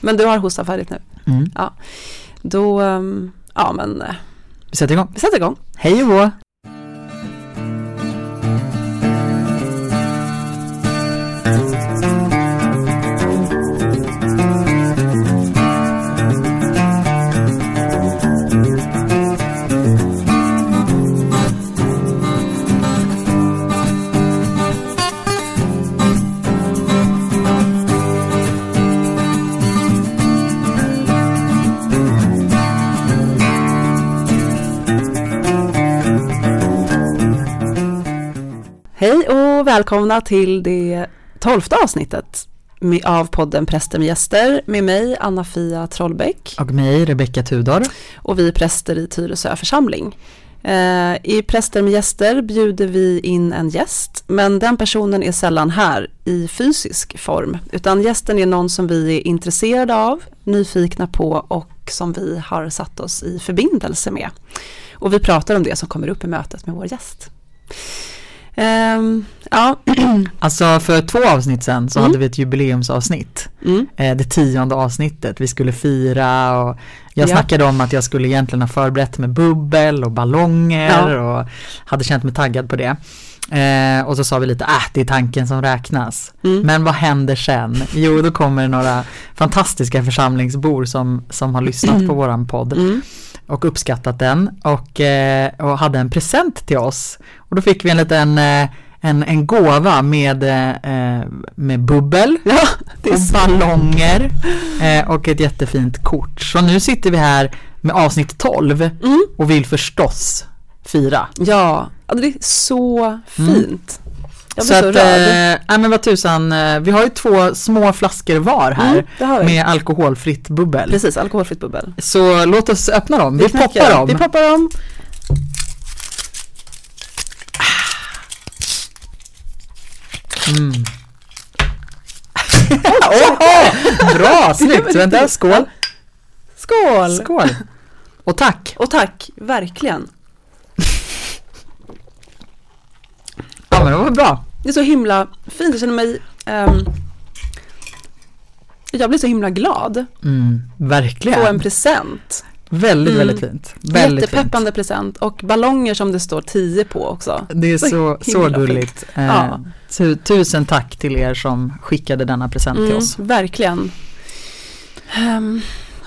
Men du har hostat färdigt nu? Mm. Ja. Då, um, ja men eh, Vi sätter igång. vi sätter igång. Hej och välkomna till det tolfte avsnittet med- av podden Präster med gäster med mig Anna-Fia Trollbäck Och mig, Rebecka Tudor. och vi är präster i Tyresö församling. Eh, I Präster med gäster bjuder vi in en gäst, men den personen är sällan här i fysisk form, utan gästen är någon som vi är intresserade av, nyfikna på och som vi har satt oss i förbindelse med. Och vi pratar om det som kommer upp i mötet med vår gäst. Ehm, ja, Alltså för två avsnitt sen så Mm. hade vi ett jubileumsavsnitt. mm, Eh, det tionde avsnittet. Vi skulle fira och jag Ja. snackade om att jag skulle egentligen ha förberett med bubbel och ballonger och hade känt mig taggad på det. Eh, och så sa vi lite, äh, det är tanken som räknas. mm. Men vad händer sen? Jo, då kommer det några fantastiska församlingsbor som, som har lyssnat på våran podd Mm. Och uppskattat den och, eh, och hade en present till oss. Och då fick vi en liten eh, en, en gåva med, eh, med bubbel Ja, det är och ballonger och ett jättefint kort. Så nu sitter vi här med avsnitt 12 Mm. och vill förstås fira. Ja, det är så fint. Jag blir så så, att, rörd. eh, nej men vad tusan, eh, vi har ju två små flaskor var här Mm, vi. med alkoholfritt bubbel. Precis, alkoholfritt bubbel. Så låt oss öppna dem, vi, knackar. poppar dem. Vi poppar dem. Mm. Åh, bra, snyggt! Vänta, skål! Skål! Skål! Och tack! Och tack, verkligen. Ja men det var bra. Det är så himla fint. Jag känner mig... ehm, jag blir så himla glad. Mm, Få en verkligen. present. Väldigt, Mm. väldigt fint. Väldigt fint. Jättepeppande present. Och ballonger som det står 10 på också. Det är Så så, så gulligt. Eh, Ja. tu, tusen tack till er som skickade denna present till Mm, oss. verkligen.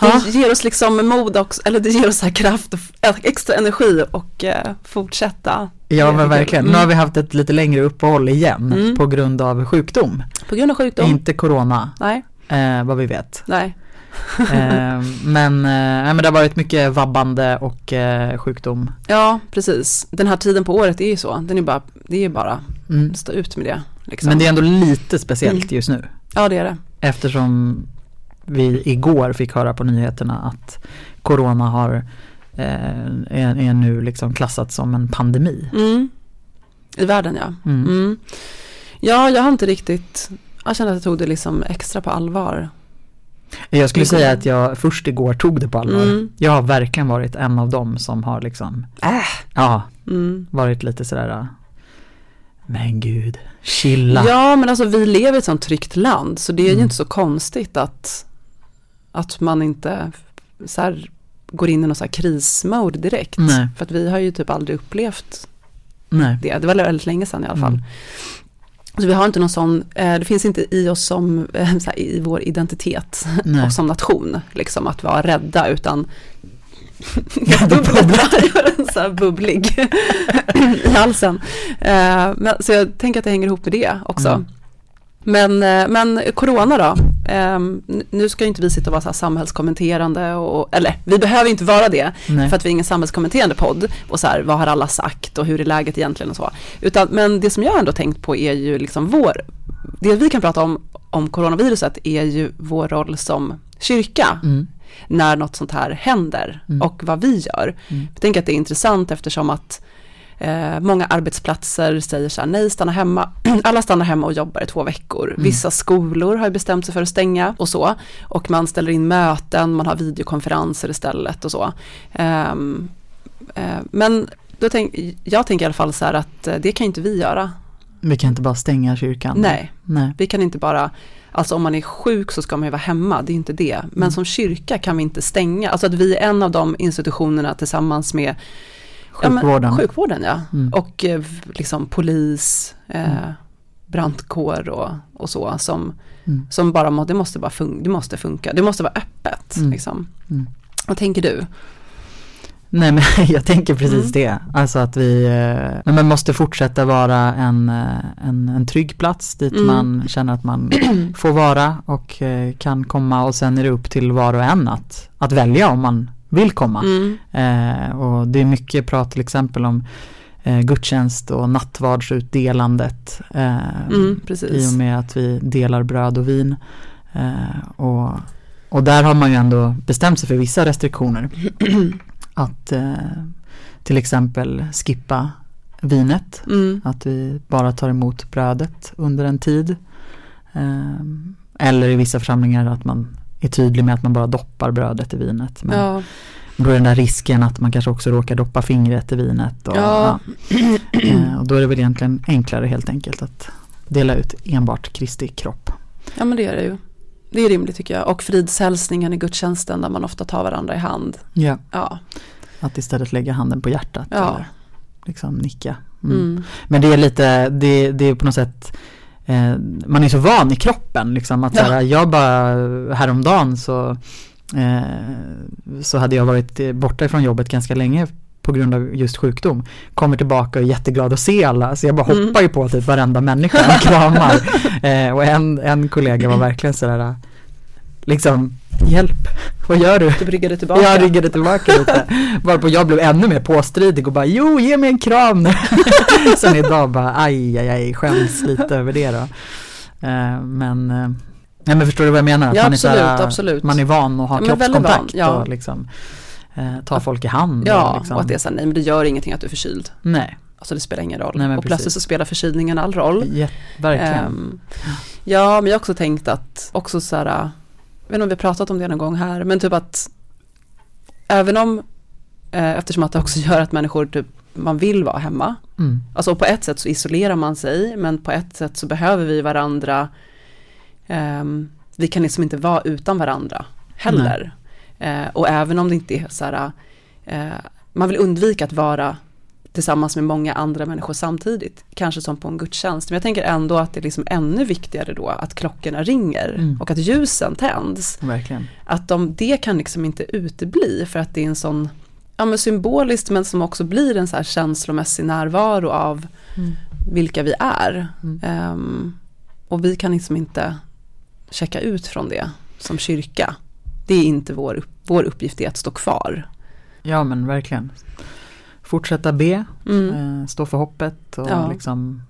Ja. det ger oss liksom mod också, eller det ger oss här kraft och f- extra energi och eh, fortsätta. Ja men verkligen. Nu Mm. har vi haft ett lite längre uppehåll igen Mm. på grund av sjukdom. På grund av sjukdom? Inte corona, Nej, eh, vad vi vet. nej. Eh, men, eh, men det har varit mycket vabbande och eh, sjukdom. Ja, precis. Den här tiden på året är ju så. Den är bara, det är ju bara Mm. stå ut med det. Liksom. Men det är ändå lite speciellt Mm. just nu. Ja, det är det. Eftersom vi igår fick höra på nyheterna att corona har är, är nu liksom klassat som en pandemi. Mm. I världen, ja. Mm. Mm. Ja, jag har inte riktigt, jag kände att jag tog det liksom extra på allvar. Jag skulle säga att jag först igår tog det på allvar. Mm. Jag har verkligen varit en av dem som har liksom, Äh. ja, Mm. varit lite sådär, men gud, chilla. Ja, men alltså vi lever i ett sånt tryggt land, så det är ju Mm. inte så konstigt att, att man inte så här, går in i någon så här krismode direkt. Nej. För att vi har ju typ aldrig upplevt Nej. det. Det var väldigt länge sedan i alla fall. Mm. Så vi har inte någon sån, eh, det finns inte i oss som, eh, här, i vår identitet Nej. och som nation, liksom att vara rädda utan jag gör en så här bubblig i halsen. Eh, men, så jag tänker att det hänger ihop med det också. Mm. Men, eh, men corona då, eh, n- nu ska ju inte vi sitta och vara så här samhällskommenterande och, eller vi behöver inte vara det, Nej. för att vi är ingen samhällskommenterande podd och så här, vad har alla sagt och hur är läget egentligen och så. Utan, men det som jag ändå tänkt på är ju liksom vår, det vi kan prata om, om coronaviruset är ju vår roll som kyrka Mm. när något sånt här händer Mm. och vad vi gör. Mm. Jag tänker att det är intressant eftersom att eh, många arbetsplatser säger så här, nej stanna hemma, alla stannar hemma och jobbar i två veckor. Mm. Vissa skolor har bestämt sig för att stänga och så. Och man ställer in möten, man har videokonferenser istället och så. Ehm, eh, men då tänk, jag tänker i alla fall så här att eh, det kan inte vi göra Vi kan inte bara stänga kyrkan. Nej, Nej. vi kan inte bara, alltså om man är sjuk så ska man ju vara hemma, det är inte det. Men Mm. som kyrka kan vi inte stänga, alltså att vi är en av de institutionerna tillsammans med Ja, men Sjukvården. sjukvården ja. Mm. Och eh, liksom polis, eh, Mm. brandkår och, och så som, Mm. som bara må, det måste bara fun- det måste funka, det måste vara öppet. Mm. Liksom. Mm. Vad tänker du? Nej men jag tänker precis Mm. det. Alltså att vi eh, men måste fortsätta vara en, eh, en, en trygg plats dit man känner att man får vara och kan komma och sen är det upp till var och en att, att välja om man vill komma. Mm. Eh, och det är mycket prat till exempel om eh, gudstjänst och nattvardsutdelandet eh, Mm, i och med att vi delar bröd och vin. Eh, och, och där har man ju ändå bestämt sig för vissa restriktioner. Att eh, till exempel skippa vinet. Mm. Att vi bara tar emot brödet under en tid. Eh, eller i vissa församlingar att man är tydlig med att man bara doppar brödet i vinet. Men Ja, då är den där risken att man kanske också råkar doppa fingret i vinet. Och, Ja. ja. Eh, och då är det väl egentligen enklare helt enkelt att dela ut enbart Kristi kropp. ja men det är det ju. Det är rimligt tycker jag. Och fridshälsningen i gudstjänsten där man ofta tar varandra i hand. Ja. Ja, Att istället lägga handen på hjärtat Ja. eller liksom nicka. Mm. mm. Men det är lite, det, det är på något sätt eh, man är så van i kroppen liksom att Ja. här, jag bara häromdagen så eh, så hade jag varit borta ifrån jobbet ganska länge på grund av just sjukdom. Kommer tillbaka och är jätteglad att se alla så jag bara Mm. hoppar ju på typ varenda människa och kramar. eh, och en, en kollega var verkligen sådär liksom hjälp, vad gör du? Du ryggade tillbaka. Jag ryggade tillbaka lite. Varpå jag blev ännu mer påstridig och bara jo ge mig en kram. Sen idag bara aj aj aj skäms lite över det då. Eh, men, eh, nej men förstår du vad jag menar? Ja, man, är så här, absolut, absolut. man är van att ha Ja, väldigt van, kroppskontakt ja. och liksom eh, ta folk i hand. Ja, och, liksom, och att det är så här, nej men det gör ingenting att du är förkyld. Nej, Alltså det spelar ingen roll. Nej, men och precis. plötsligt så spelar förkylningen all roll. ja, verkligen. Ehm, ja, men jag har också tänkt att också så här, jag vet inte om vi har pratat om det någon gång här, men typ att även om, eh, eftersom att det också gör att människor typ, man vill vara hemma, Mm. alltså på ett sätt så isolerar man sig, men på ett sätt så behöver vi varandra, Ehm, vi kan liksom inte vara utan varandra heller. Eh, och även om det inte är så här, eh, man vill undvika att vara tillsammans med många andra människor samtidigt, kanske som på en gudstjänst. Men jag tänker ändå att det är liksom ännu viktigare då att klockorna ringer Mm. och att ljusen tänds. Verkligen. Att de, det kan liksom inte utebli för att det är en sån, ja men symboliskt men som också blir en så här känslomässig närvaro av Mm. vilka vi är. Mm. Ehm, och vi kan liksom inte checka ut från det som kyrka. Det är inte vår, vår uppgift är att stå kvar. Ja men verkligen. Fortsätta be, Mm. eh, stå för hoppet och Ja. liksom,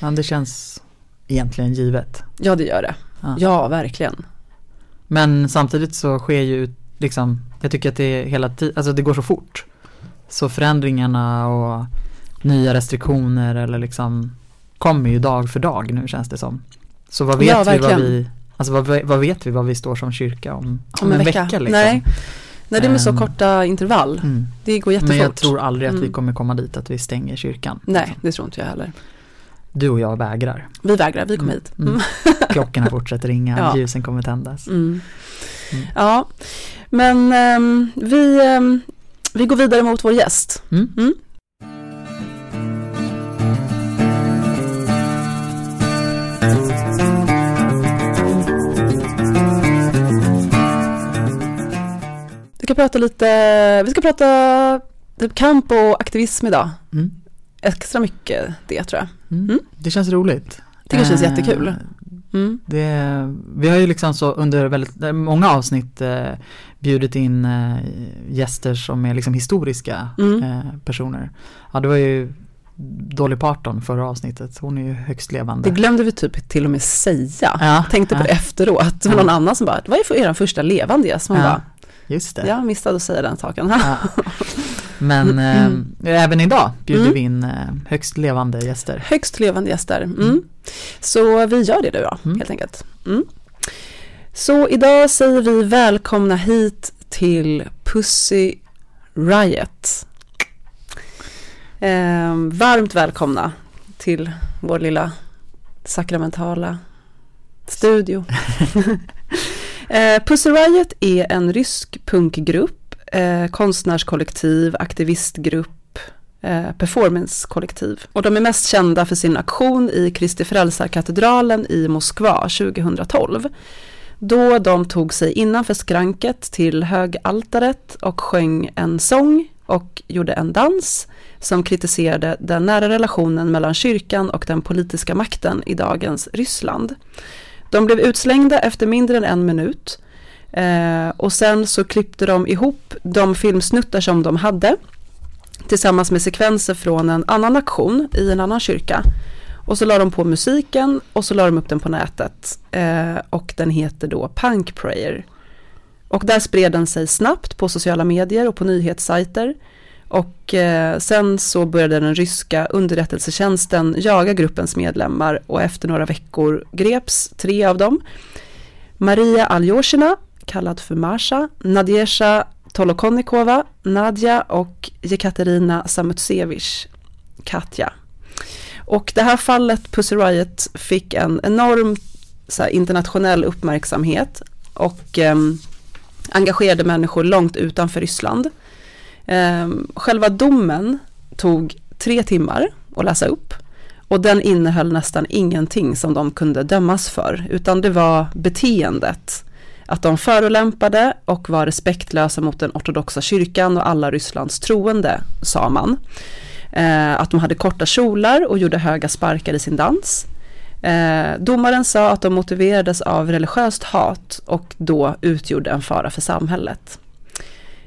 ja, det känns egentligen givet. Ja det gör det. Ja. Ja verkligen. Men samtidigt så sker ju liksom, jag tycker att det hela tiden, alltså det går så fort. Så förändringarna och nya restriktioner eller liksom kommer ju dag för dag nu känns det som. Så vad vet Ja, vi vad vi, alltså vad, vad vet vi vad vi står som kyrka om, Om en vecka. liksom. Nej. Nej det är med så Ehm. korta intervall. Mm. Det går jättefort. Men jag tror aldrig att vi Mm. kommer komma dit att vi stänger kyrkan. Nej det tror inte jag heller. Du och jag vägrar. Vi vägrar, vi kommer Mm. hit. Mm. Klockorna fortsätter ringa, Ja. ljusen kommer tändas. Mm. Ja, men ehm, vi, ehm, vi går vidare mot vår gäst. Ska prata lite, vi ska prata typ kamp och aktivism idag. Mm. Extra mycket det tror jag. Mm. Mm. Det känns roligt. Det känns Eh, jättekul. Mm. Det, vi har ju liksom så under väldigt eh, många avsnitt eh, bjudit in eh, gäster som är liksom historiska Mm. eh, personer. Ja det var ju Dolly Parton förra avsnittet, hon är ju högst levande. Det glömde vi typ till och med säga. ja, Tänkte på ja, det efteråt. Ja. någon annan som bara, det var ju för er första levande gäst. Man Ja. bara, Just det. jag missade att säga den saken. Ja. Men eh, Mm. även idag bjuder Mm. vi in eh, högst levande gäster. Högst levande gäster. Mm. Mm. Så vi gör det nu då, Mm. helt enkelt. Mm. Så idag säger vi välkomna hit till Pussy Riot. Ehm, varmt välkomna till vår lilla sakramentala studio. eh, Pussy Riot är en rysk punkgrupp, eh, konstnärskollektiv, aktivistgrupp, eh, performancekollektiv. Och de är mest kända för sin aktion i Kristi Frälsarkatedralen i Moskva 2012 då de tog sig innanför skranket till högaltaret och sjöng en sång och gjorde en dans som kritiserade den nära relationen mellan kyrkan och den politiska makten i dagens Ryssland. De blev utslängda efter mindre än en minut eh, och sen så klippte de ihop de filmsnuttar som de hade tillsammans med sekvenser från en annan aktion i en annan kyrka och så la de på musiken och så la de upp den på nätet. Eh, och den heter då Punk Prayer. Och där spred den sig snabbt på sociala medier och på nyhetssajter. Och eh, sen så började den ryska underrättelsetjänsten jaga gruppens medlemmar och efter några veckor greps tre av dem. Maria Aljoshina, kallad för Marsha, Nadjesha Tolokonnikova, Nadja och Jekaterina Samutsevich, Katja. Och det här fallet, Pussy Riot, fick en enorm här, internationell uppmärksamhet och eh, engagerade människor långt utanför Ryssland. Ehm, själva domen tog tre timmar att läsa upp och den innehöll nästan ingenting som de kunde dömas för, utan det var beteendet. Att de förolämpade och var respektlösa mot den ortodoxa kyrkan och alla Rysslands troende, sa man. Ehm, att de hade korta kjolar och gjorde höga sparkar i sin dans. Eh, domaren sa att de motiverades av religiöst hat och då utgjorde en fara för samhället.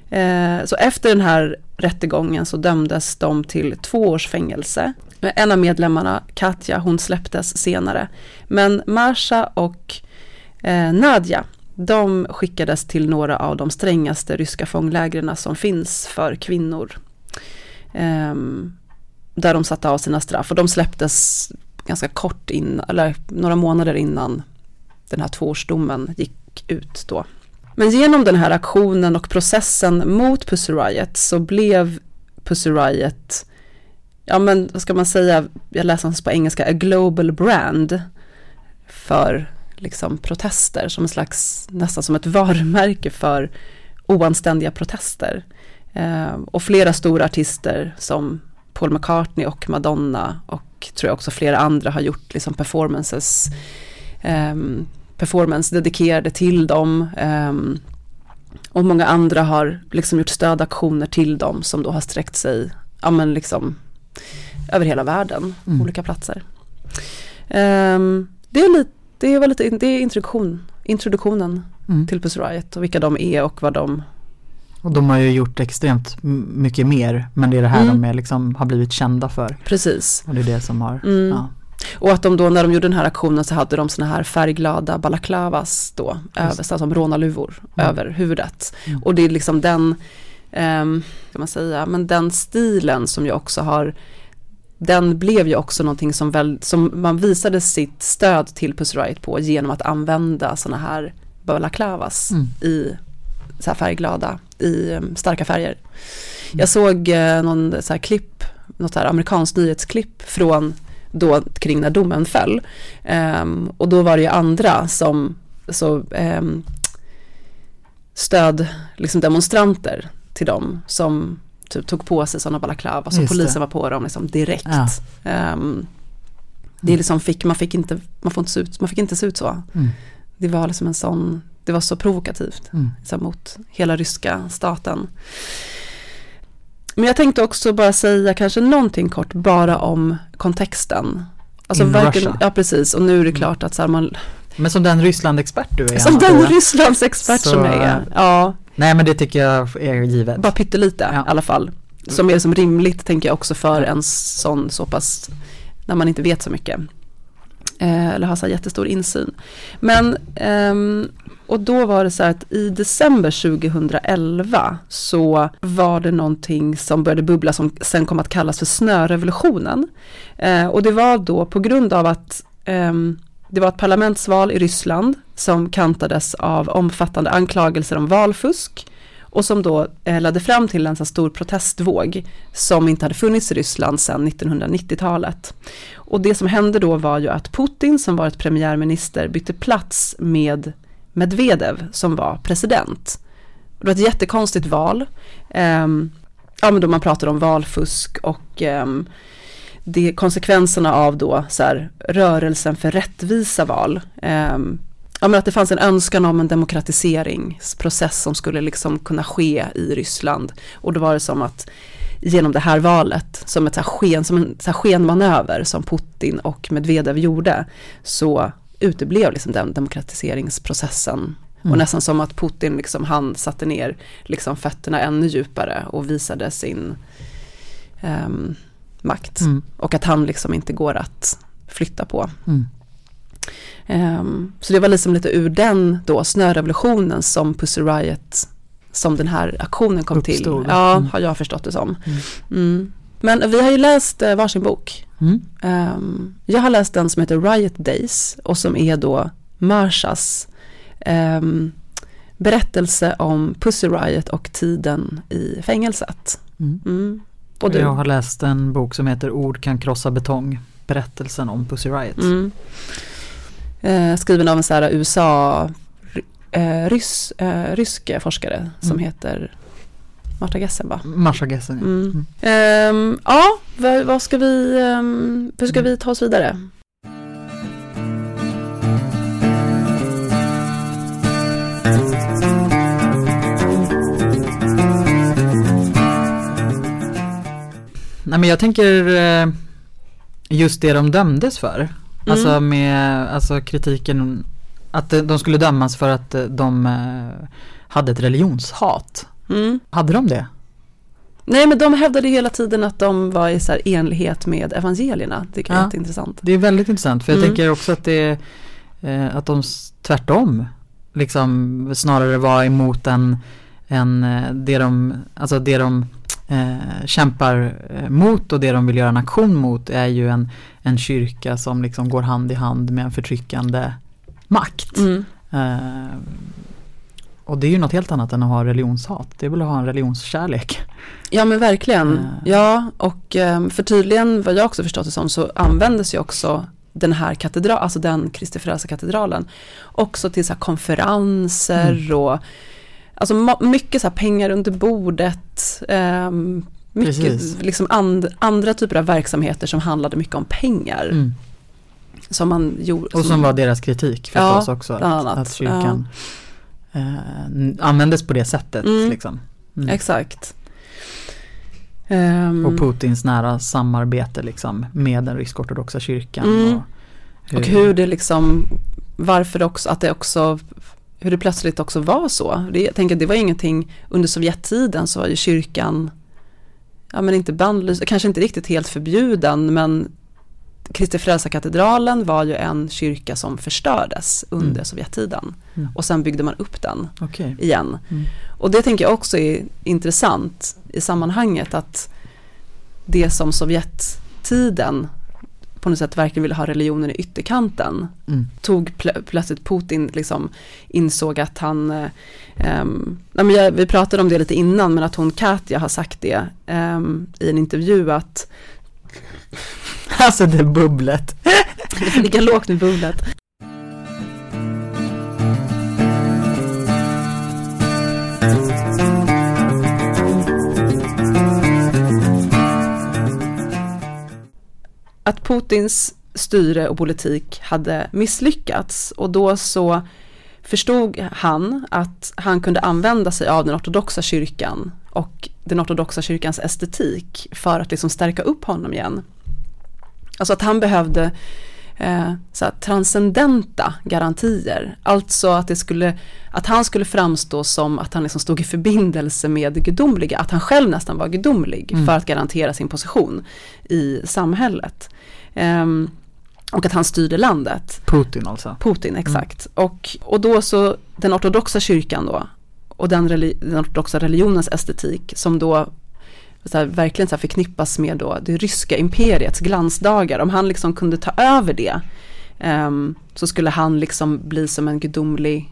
Eh, så efter den här rättegången så dömdes de till två års fängelse. En av medlemmarna, Katja, hon släpptes senare. Men Marsha och eh, Nadja, de skickades till några av de strängaste ryska fånglägren som finns för kvinnor. Eh, där de satte av sina straff och de släpptes ganska kort in, eller några månader innan den här tvåårsdomen gick ut då. Men genom den här aktionen och processen mot Pussy Riot så blev Pussy Riot, ja men vad ska man säga, jag läser på engelska, a global brand för liksom protester som en slags, nästan som ett varumärke för oanständiga protester. Eh, och flera stora artister som Paul McCartney och Madonna och tror jag också flera andra har gjort liksom performances um, performance dedikerade till dem um, och många andra har liksom gjort stödaktioner till dem som då har sträckt sig ja men liksom över hela världen, mm. olika platser. Um, det, är lite, det var lite, det är introduktion, introduktionen mm. till Pussy Riot och vilka de är och vad de och de har ju gjort extremt mycket mer men det är det här mm. de är liksom, har blivit kända för. Precis. Och det är det som har, mm. ja. Och att de då när de gjorde den här aktionen så hade de såna här färgglada balaklavas då, över, så som rånarluvor mm. över huvudet. Mm. Och det är liksom den, um, man säga, men den stilen som jag också har den blev ju också någonting som, väl, som man visade sitt stöd till Pussy Riot på genom att använda sådana här balaklavas mm. i så här färgglada i um, starka färger. Jag såg eh, någon så här klipp, något här amerikanskt nyhetsklipp från då kring när domen föll. Um, och då var det ju andra som så, um, stöd, liksom demonstranter till dem som typ, tog på sig sådana balaklava. Så polisen var på dem liksom direkt. Ja. Um, det liksom fick, man, fick inte, man, får inte se ut, man fick inte se ut så. Mm. Det var liksom en sån det var så provokativt mm. så mot hela ryska staten. Men jag tänkte också bara säga kanske någonting kort bara om kontexten. Alltså In verkligen, ja precis, och nu är det klart att så här man Men som den Ryssland-expert du är Som den Rysslands-expert som jag är, ja. Nej men det tycker jag är givet. Bara pyttelite ja. i alla fall. Som är som rimligt tänker jag också för en sån så pass, när man inte vet så mycket. Eh, eller har så här jättestor insyn. Men eh, och då var det så här att i december 2011 så var det någonting som började bubbla som sen kom att kallas för snörevolutionen. Eh, och det var då på grund av att eh, det var ett parlamentsval i Ryssland som kantades av omfattande anklagelser om valfusk och som då eh, ledde fram till en så stor protestvåg som inte hade funnits i Ryssland sedan 1990-talet. Och det som hände då var ju att Putin som var ett premiärminister bytte plats med Medvedev som var president. Det var ett jättekonstigt val. Ehm, ja men då man pratar om valfusk och ehm, det, konsekvenserna av då så här, rörelsen för rättvisa val. Um, ja, men att det fanns en önskan om en demokratiseringsprocess som skulle liksom kunna ske i Ryssland. Och då var det som att genom det här valet, som, ett så sken, som en så skenmanöver som Putin och Medvedev gjorde, så uteblev liksom den demokratiseringsprocessen. Mm. Och nästan som att Putin liksom, han satte ner liksom fötterna ännu djupare och visade sin um, makt. Mm. Och att han liksom inte går att flytta på. Mm. Um, så det var liksom lite ur den då snörevolutionen som Pussy Riot, som den här aktionen kom Uppstod. till. Ja, mm. har jag förstått det som. Mm. mm. Men vi har ju läst uh, varsin bok. Um, jag har läst den som heter Riot Days och som är då Marshas um, berättelse om Pussy Riot och tiden i fängelset. Mm. Och jag har läst en bok som heter Ord kan krossa betong, berättelsen om Pussy Riot. Mm eh, skriven av en så här USA, eh, rys, eh, rysk forskare som mm. heter Marta Gessen va? Marta Gessen ja. Mm. Mm. ja, vad, vad, ska vi, um, hur ska vi ta oss vidare? Nej men jag tänker eh, just det de dömdes för. Alltså mm. med alltså kritiken att de skulle dömas för att de eh, hade ett religionshat. Mm. Hade de det? Nej men de hävdade hela tiden att de var i så här enlighet med evangelierna. Det är ja. intressant. Det är väldigt intressant för jag mm. tänker också att det eh, att de tvärtom liksom snarare var emot en, en eh, det de, alltså det de eh, kämpar eh, mot och det de vill göra en aktion mot är ju en, en kyrka som liksom går hand i hand med en förtryckande makt. Mm. Eh, och det är ju något helt annat än att ha religionshat. Det är väl att ha en religionskärlek. Ja men verkligen. Eh. Ja och ehm, för tydligen vad jag också förstått det som så användes ju också den här katedralen, alltså den Kristi katedralen också till så konferenser mm. och Alltså mycket så pengar under bordet. Eh, mycket liksom and, andra typer av verksamheter som handlade mycket om pengar. Mm. Som man gjorde. Och som, som var deras kritik förstås ja, också. Att, att kyrkan ja. eh, användes på det sättet. Mm. Liksom. Mm. Exakt. Um, och Putins nära samarbete liksom med den rysk-ortodoxa kyrkan. Mm. Och, hur, och hur det liksom, varför också, att det också hur det plötsligt också var så. Det, jag tänker att det var ingenting, under Sovjettiden så var ju kyrkan, ja men inte bannlyst, kanske inte riktigt helt förbjuden, men Kristi Frälsarkatedralen var ju en kyrka som förstördes under mm. Sovjettiden. Mm. Och sen byggde man upp den okay. igen. Mm. Och det tänker jag också är intressant i sammanhanget att det som Sovjettiden på något sätt verkligen ville ha religionen i ytterkanten. Mm. Tog plö plötsligt Putin, liksom insåg att han, eh, um, jag, vi pratade om det lite innan, men att hon Katja har sagt det um, i en intervju att Alltså det bubblet. det ligga lågt med bubblet. Att Putins styre och politik hade misslyckats och då så förstod han att han kunde använda sig av den ortodoxa kyrkan och den ortodoxa kyrkans estetik för att liksom stärka upp honom igen. Alltså att han behövde eh, så här, transcendenta garantier. Alltså att, det skulle, att han skulle framstå som att han liksom stod i förbindelse med det gudomliga, att han själv nästan var gudomlig mm. för att garantera sin position i samhället. Um, och att han styrde landet. Putin alltså? Putin, exakt. Mm. Och, och då så den ortodoxa kyrkan då och den, den ortodoxa religionens estetik som då så här, verkligen så förknippas med då det ryska imperiets glansdagar. Om han liksom kunde ta över det um, så skulle han liksom bli som en gudomlig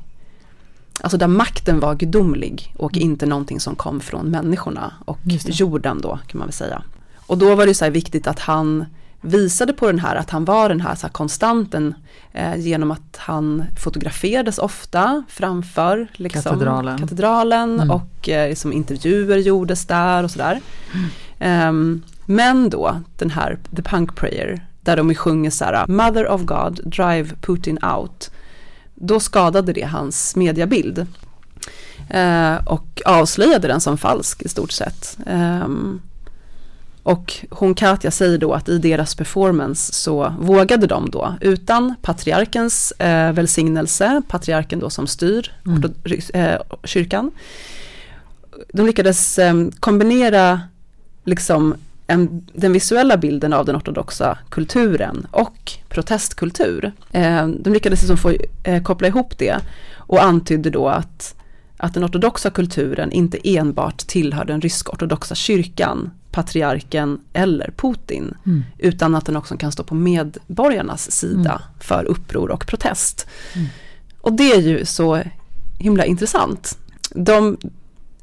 Alltså där makten var gudomlig och inte någonting som kom från människorna och jorden då kan man väl säga. Och då var det så här viktigt att han visade på den här, att han var den här, så här konstanten eh, genom att han fotograferades ofta framför liksom, Katedralen. katedralen Mm. och eh, liksom intervjuer gjordes där och sådär. Ehm, men då den här The Punk Prayer där de sjunger så här Mother of God, drive Putin out. Då skadade det hans mediabild. Eh, och avslöjade den som falsk i stort sett. Ehm, och hon Katja säger då att i deras performance så vågade de då utan patriarkens eh, välsignelse, patriarken då som styr Mm. eh, kyrkan. De lyckades eh, kombinera liksom en, den visuella bilden av den ortodoxa kulturen och protestkultur. Eh, de lyckades liksom få eh, koppla ihop det och antydde då att, att den ortodoxa kulturen inte enbart tillhör den rysk-ortodoxa kyrkan, patriarken eller Putin, Mm. utan att den också kan stå på medborgarnas sida Mm. för uppror och protest. Mm. Och det är ju så himla intressant. De,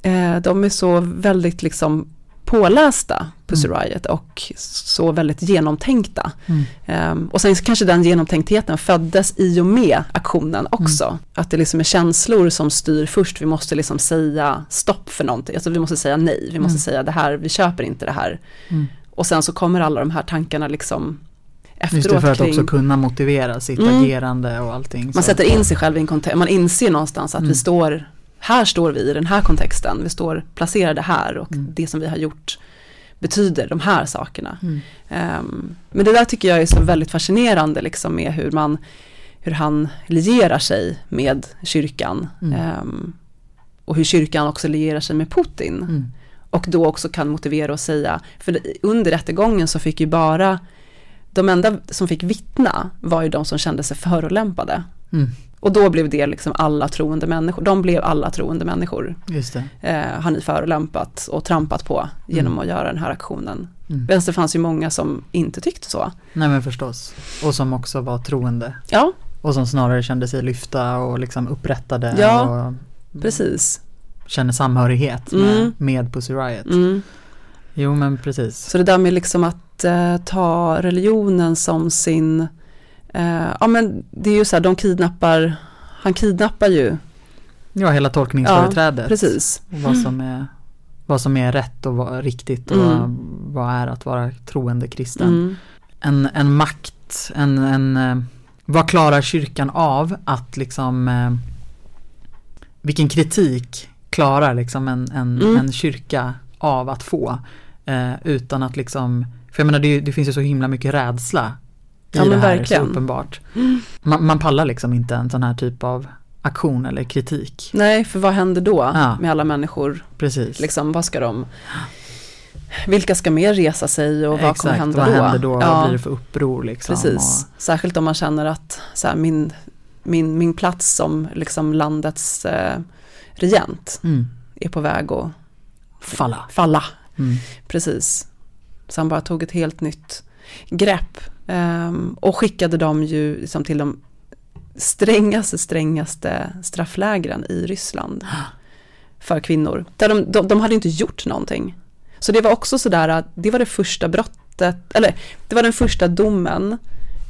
eh, de är så väldigt liksom pålästa, Pussy Mm. Riot, och så väldigt genomtänkta. Mm. Ehm, och sen kanske den genomtänktheten föddes i och med aktionen också. Mm. Att det liksom är känslor som styr först. Vi måste liksom säga stopp för någonting. Alltså vi måste säga nej. Vi måste Mm. säga det här, vi köper inte det här. Mm. Och sen så kommer alla de här tankarna liksom efteråt Just det, för att kring... också kunna motivera sitt Mm. agerande och allting. Man så. sätter in sig själv i en kontext, man inser någonstans att Mm. vi står, här står vi i den här kontexten, vi står placerade här och Mm. det som vi har gjort betyder de här sakerna. Mm. Ehm, men det där tycker jag är så väldigt fascinerande liksom med hur man, hur han lierar sig med kyrkan. Mm. Ehm, och hur kyrkan också lierar sig med Putin. Mm. Och då också kan motivera och säga, för under rättegången så fick ju bara, de enda som fick vittna var ju de som kände sig förolämpade. Och då blev det liksom alla troende människor, de blev alla troende människor. Just det. Eh, har ni förolämpat och trampat på genom Mm. att göra den här aktionen. Mm. Medan det fanns ju många som inte tyckte så. Nej men förstås. Och som också var troende. Ja, Och som snarare kände sig lyfta och liksom upprättade Ja, och precis. känner samhörighet med, Mm. med Pussy Riot. Mm. Jo men precis. Så det där med liksom att eh, ta religionen som sin, eh, ja men det är ju så här, de kidnappar, han kidnappar ju, Ja hela tolkningsföreträdet. precis. Och vad som är vad som är rätt och vad riktigt och Mm. vad är att vara troende kristen. Mm. En, en makt, en, en eh, vad klarar kyrkan av att liksom eh, vilken kritik klarar liksom en, en, Mm. en kyrka av att få eh, utan att liksom för jag menar det, det finns ju så himla mycket rädsla i Ja, det här verkligen. så uppenbart. Man, man pallar liksom inte en sån här typ av aktion eller kritik. Nej, för vad händer då Ja. med alla människor? Precis. Liksom, vad ska de, vilka ska mer resa sig och vad Exakt, kommer hända vad då? händer då? Ja, Vad blir det för uppror liksom? precis. Särskilt om man känner att så här, min, min, min plats som liksom landets eh, regent Och, mm, är på väg att falla. falla. Mm. Precis. Så han bara tog ett helt nytt grepp. Ehm, och skickade dem ju liksom till de strängaste, strängaste strafflägren i Ryssland. För kvinnor. Där de, de, de hade inte gjort någonting. Så det var också sådär att det var det första brottet, eller det var den första domen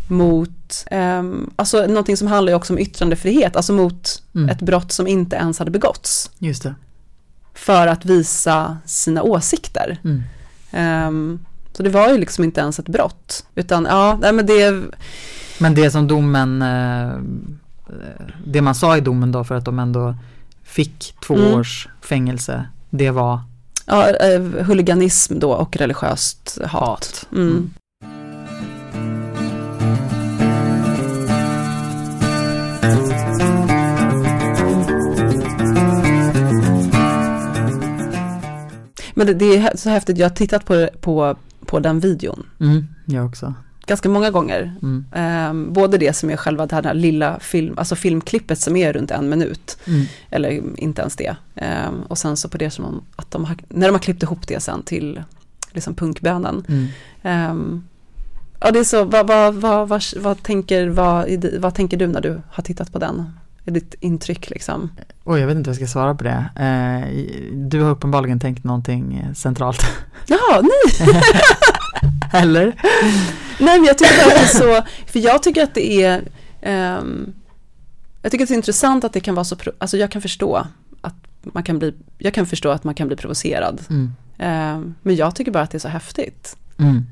mot, um, alltså någonting som handlar ju också om yttrandefrihet, alltså mot Mm. ett brott som inte ens hade begåtts. Just det. För att visa sina åsikter. Mm. Ehm, så det var ju liksom inte ens ett brott. Utan ja, nej men det, Men det som domen, eh, det man sa i domen då för att de ändå fick två Mm. års fängelse, det var ja, eh, huliganism då och religiöst hat. hat. Mm. Mm. Men det, det är så häftigt, jag har tittat på, på, på den videon Mm, jag också. ganska många gånger. Mm. Ehm, både det som är själva det här lilla film, alltså filmklippet som är runt en minut, Mm. eller inte ens det. Ehm, och sen så på det som de, att de har, när de har klippt ihop det sen till liksom punkbönen. Mm. Ehm, ja, det är så, vad, vad, vad, vad, tänker, vad, vad tänker du när du har tittat på den ditt intryck liksom? Oj, jag vet inte vad jag ska svara på det. Eh, du har uppenbarligen tänkt någonting centralt. Jaha, nej! Eller? Nej, men jag tycker att det är så, för jag tycker att det är, um, jag tycker att det är intressant att det kan vara så, alltså jag kan förstå att man kan bli, jag kan förstå att man kan bli provocerad. Mm. Um, men jag tycker bara att det är så häftigt. Mm.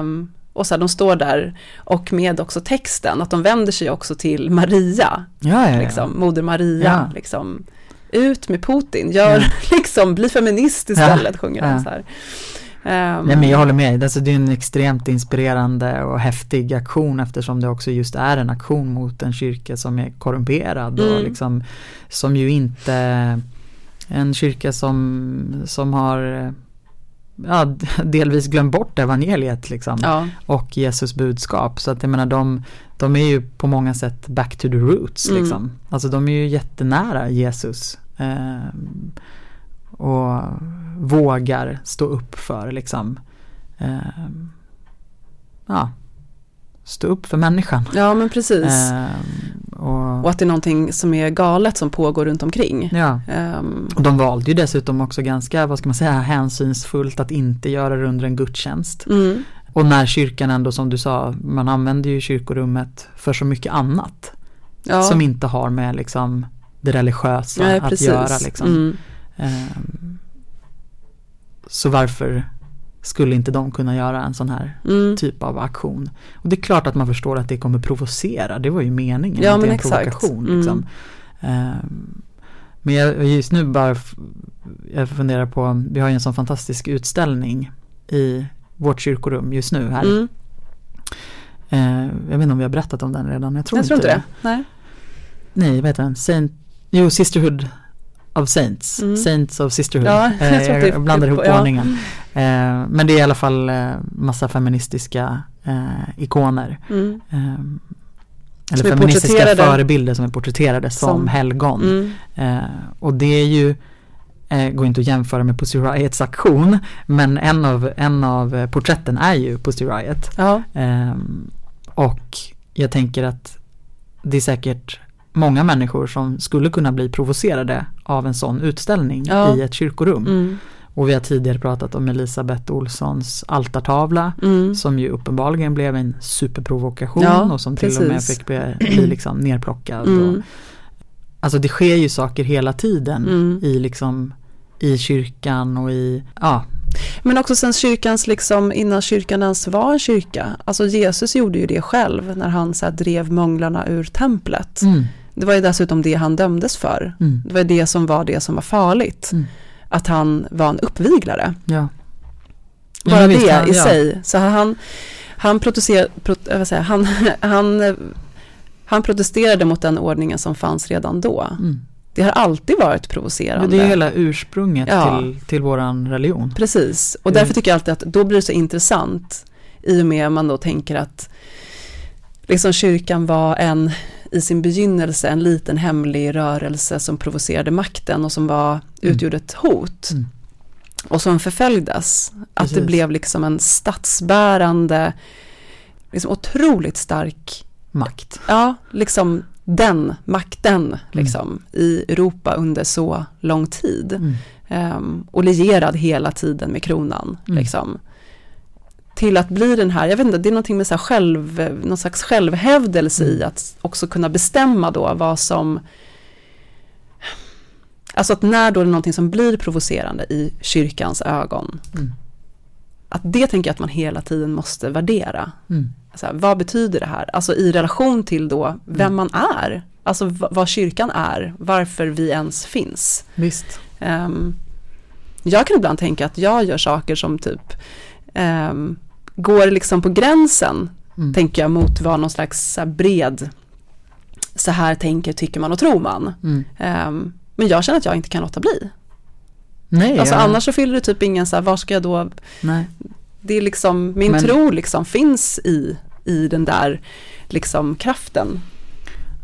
Um, och så här, de står där och med också texten, att de vänder sig också till Maria, ja, ja. Liksom, Moder Maria, liksom, ut med Putin, gör, liksom, bli feminist istället, sjunger de så här. Um, Nej men jag håller med, alltså, det är en extremt inspirerande och häftig aktion eftersom det också just är en aktion mot en kyrka som är korrumperad mm. och liksom som ju inte en kyrka som, som har ja, delvis glömt bort evangeliet liksom ja. och Jesus budskap. Så att jag menar de, de är ju på många sätt back to the roots mm. liksom. Alltså de är ju jättenära Jesus. Eh, och vågar stå upp för liksom eh, ja, stå upp för människan. Ja men precis. Eh, och, och, att det är någonting som är galet som pågår runt omkring. Ja. Um, och de valde ju dessutom också ganska, vad ska man säga, hänsynsfullt att inte göra det under en gudstjänst. Mm. Och när kyrkan ändå som du sa, man använder ju kyrkorummet för så mycket annat. Ja. Som inte har med liksom det religiösa Nej, att göra. Liksom. Mm. Um, så varför skulle inte de kunna göra en sån här mm. typ av aktion? Och det är klart att man förstår att det kommer provocera, det var ju meningen, ja, att det är en exakt. provokation. Liksom. Mm. Um, men jag, just nu bara, jag funderar på, vi har ju en sån fantastisk utställning i vårt kyrkorum just nu här. Mm. Uh, jag vet inte om vi har berättat om den redan, jag tror, jag tror inte det. Nej. Nej, vad heter den? Saint, jo, Sisterhood of Saints, mm. Saints of Sisterhood. Ja, jag, eh, jag blandar ihop ja. ordningen. Eh, men det är i alla fall eh, massa feministiska eh, ikoner. Mm. Eh, eller feministiska förebilder som är porträtterade som, som helgon. Mm. Eh, och det är ju går inte att jämföra med Pussy Riots aktion men en av, en av porträtten är ju Pussy Riot. Ja. och jag tänker att det är säkert många människor som skulle kunna bli provocerade av en sån utställning ja. i ett kyrkorum. Mm. Och vi har tidigare pratat om Elisabeth Olssons altartavla mm. som ju uppenbarligen blev en superprovokation ja, och som till precis. och med fick bli, bli liksom nerplockad. Mm. Och, alltså det sker ju saker hela tiden mm. i liksom i kyrkan och i, ja. Men också sen kyrkans, liksom innan kyrkan ens var en kyrka. Alltså Jesus gjorde ju det själv när han så drev månglarna ur templet. Mm. Det var ju dessutom det han dömdes för. Mm. Det var det som var det som var farligt. Mm. Att han var en uppviglare. Ja. Bara ja, det han, i ja. sig. Så han, han, protesterade, pro, säga, han, han, han protesterade mot den ordningen som fanns redan då. Mm. Det har alltid varit provocerande. Det är hela ursprunget ja. till, till våran religion. Precis, och därför tycker jag alltid att då blir det så intressant i och med att man då tänker att liksom kyrkan var en i sin begynnelse en liten hemlig rörelse som provocerade makten och som var, mm. utgjorde ett hot. Mm. Och som förföljdes. Att Precis. det blev liksom en statsbärande, liksom otroligt stark makt. Ja, liksom den makten mm. liksom, mm. i Europa under så lång tid. Um, och lierad hela tiden med kronan. Mm. Liksom till att bli den här, jag vet inte, det är någonting med så själv, någon slags självhävdelse i mm. att också kunna bestämma då vad som Alltså att när då det är någonting som blir provocerande i kyrkans ögon mm. Att det tänker jag att man hela tiden måste värdera. Mm. Alltså, vad betyder det här? Alltså i relation till då vem mm. man är. Alltså vad kyrkan är, varför vi ens finns. Visst. Um, jag kan ibland tänka att jag gör saker som typ um, går liksom på gränsen, mm. tänker jag, mot vad någon slags bred, så här tänker, tycker man och tror man. Mm. Um, men jag känner att jag inte kan låta bli. Nej, alltså ja. annars så fyller det typ ingen så här, var ska jag då, Nej. det är liksom, min men, tro liksom finns i, i den där liksom kraften.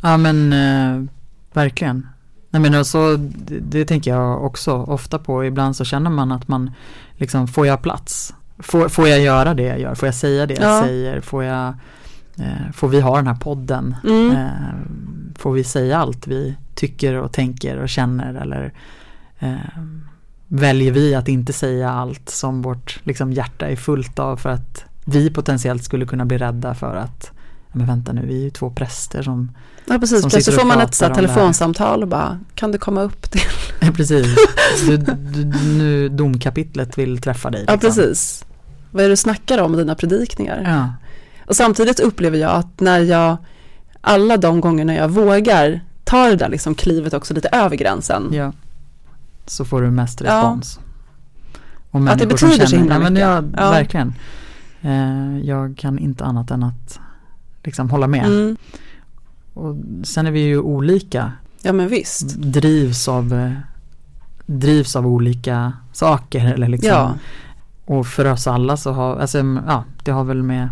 Ja men eh, verkligen. Nej men alltså, det, det, tänker jag också ofta på. Ibland så känner man att man liksom, får jag plats? Får, får jag göra det jag gör? Får jag säga det jag ja. säger? Får, jag, eh, får vi ha den här podden? Mm. Eh, får vi säga allt vi tycker och tänker och känner eller eh, väljer vi att inte säga allt som vårt liksom, hjärta är fullt av för att vi potentiellt skulle kunna bli rädda för att men vänta nu, vi är ju två präster som Ja precis, som plötsligt får man ett så telefonsamtal och bara, kan du komma upp till? Ja, precis. Du, du, nu domkapitlet vill träffa dig. Ja liksom. precis. Vad är det du snackar om i dina predikningar? Ja. Och samtidigt upplever jag att när jag, alla de gånger jag vågar ta det där liksom klivet också lite över gränsen. ja. Så får du mest Ja. respons. Och Att det betyder så himla men mycket. ja, Ja. verkligen. Eh, jag kan inte annat än att liksom hålla med. Mm. Och sen är vi ju olika. Ja men visst. Drivs av, eh, drivs av olika saker. Eller liksom. Ja. Och för oss alla så har, alltså, ja, det har väl med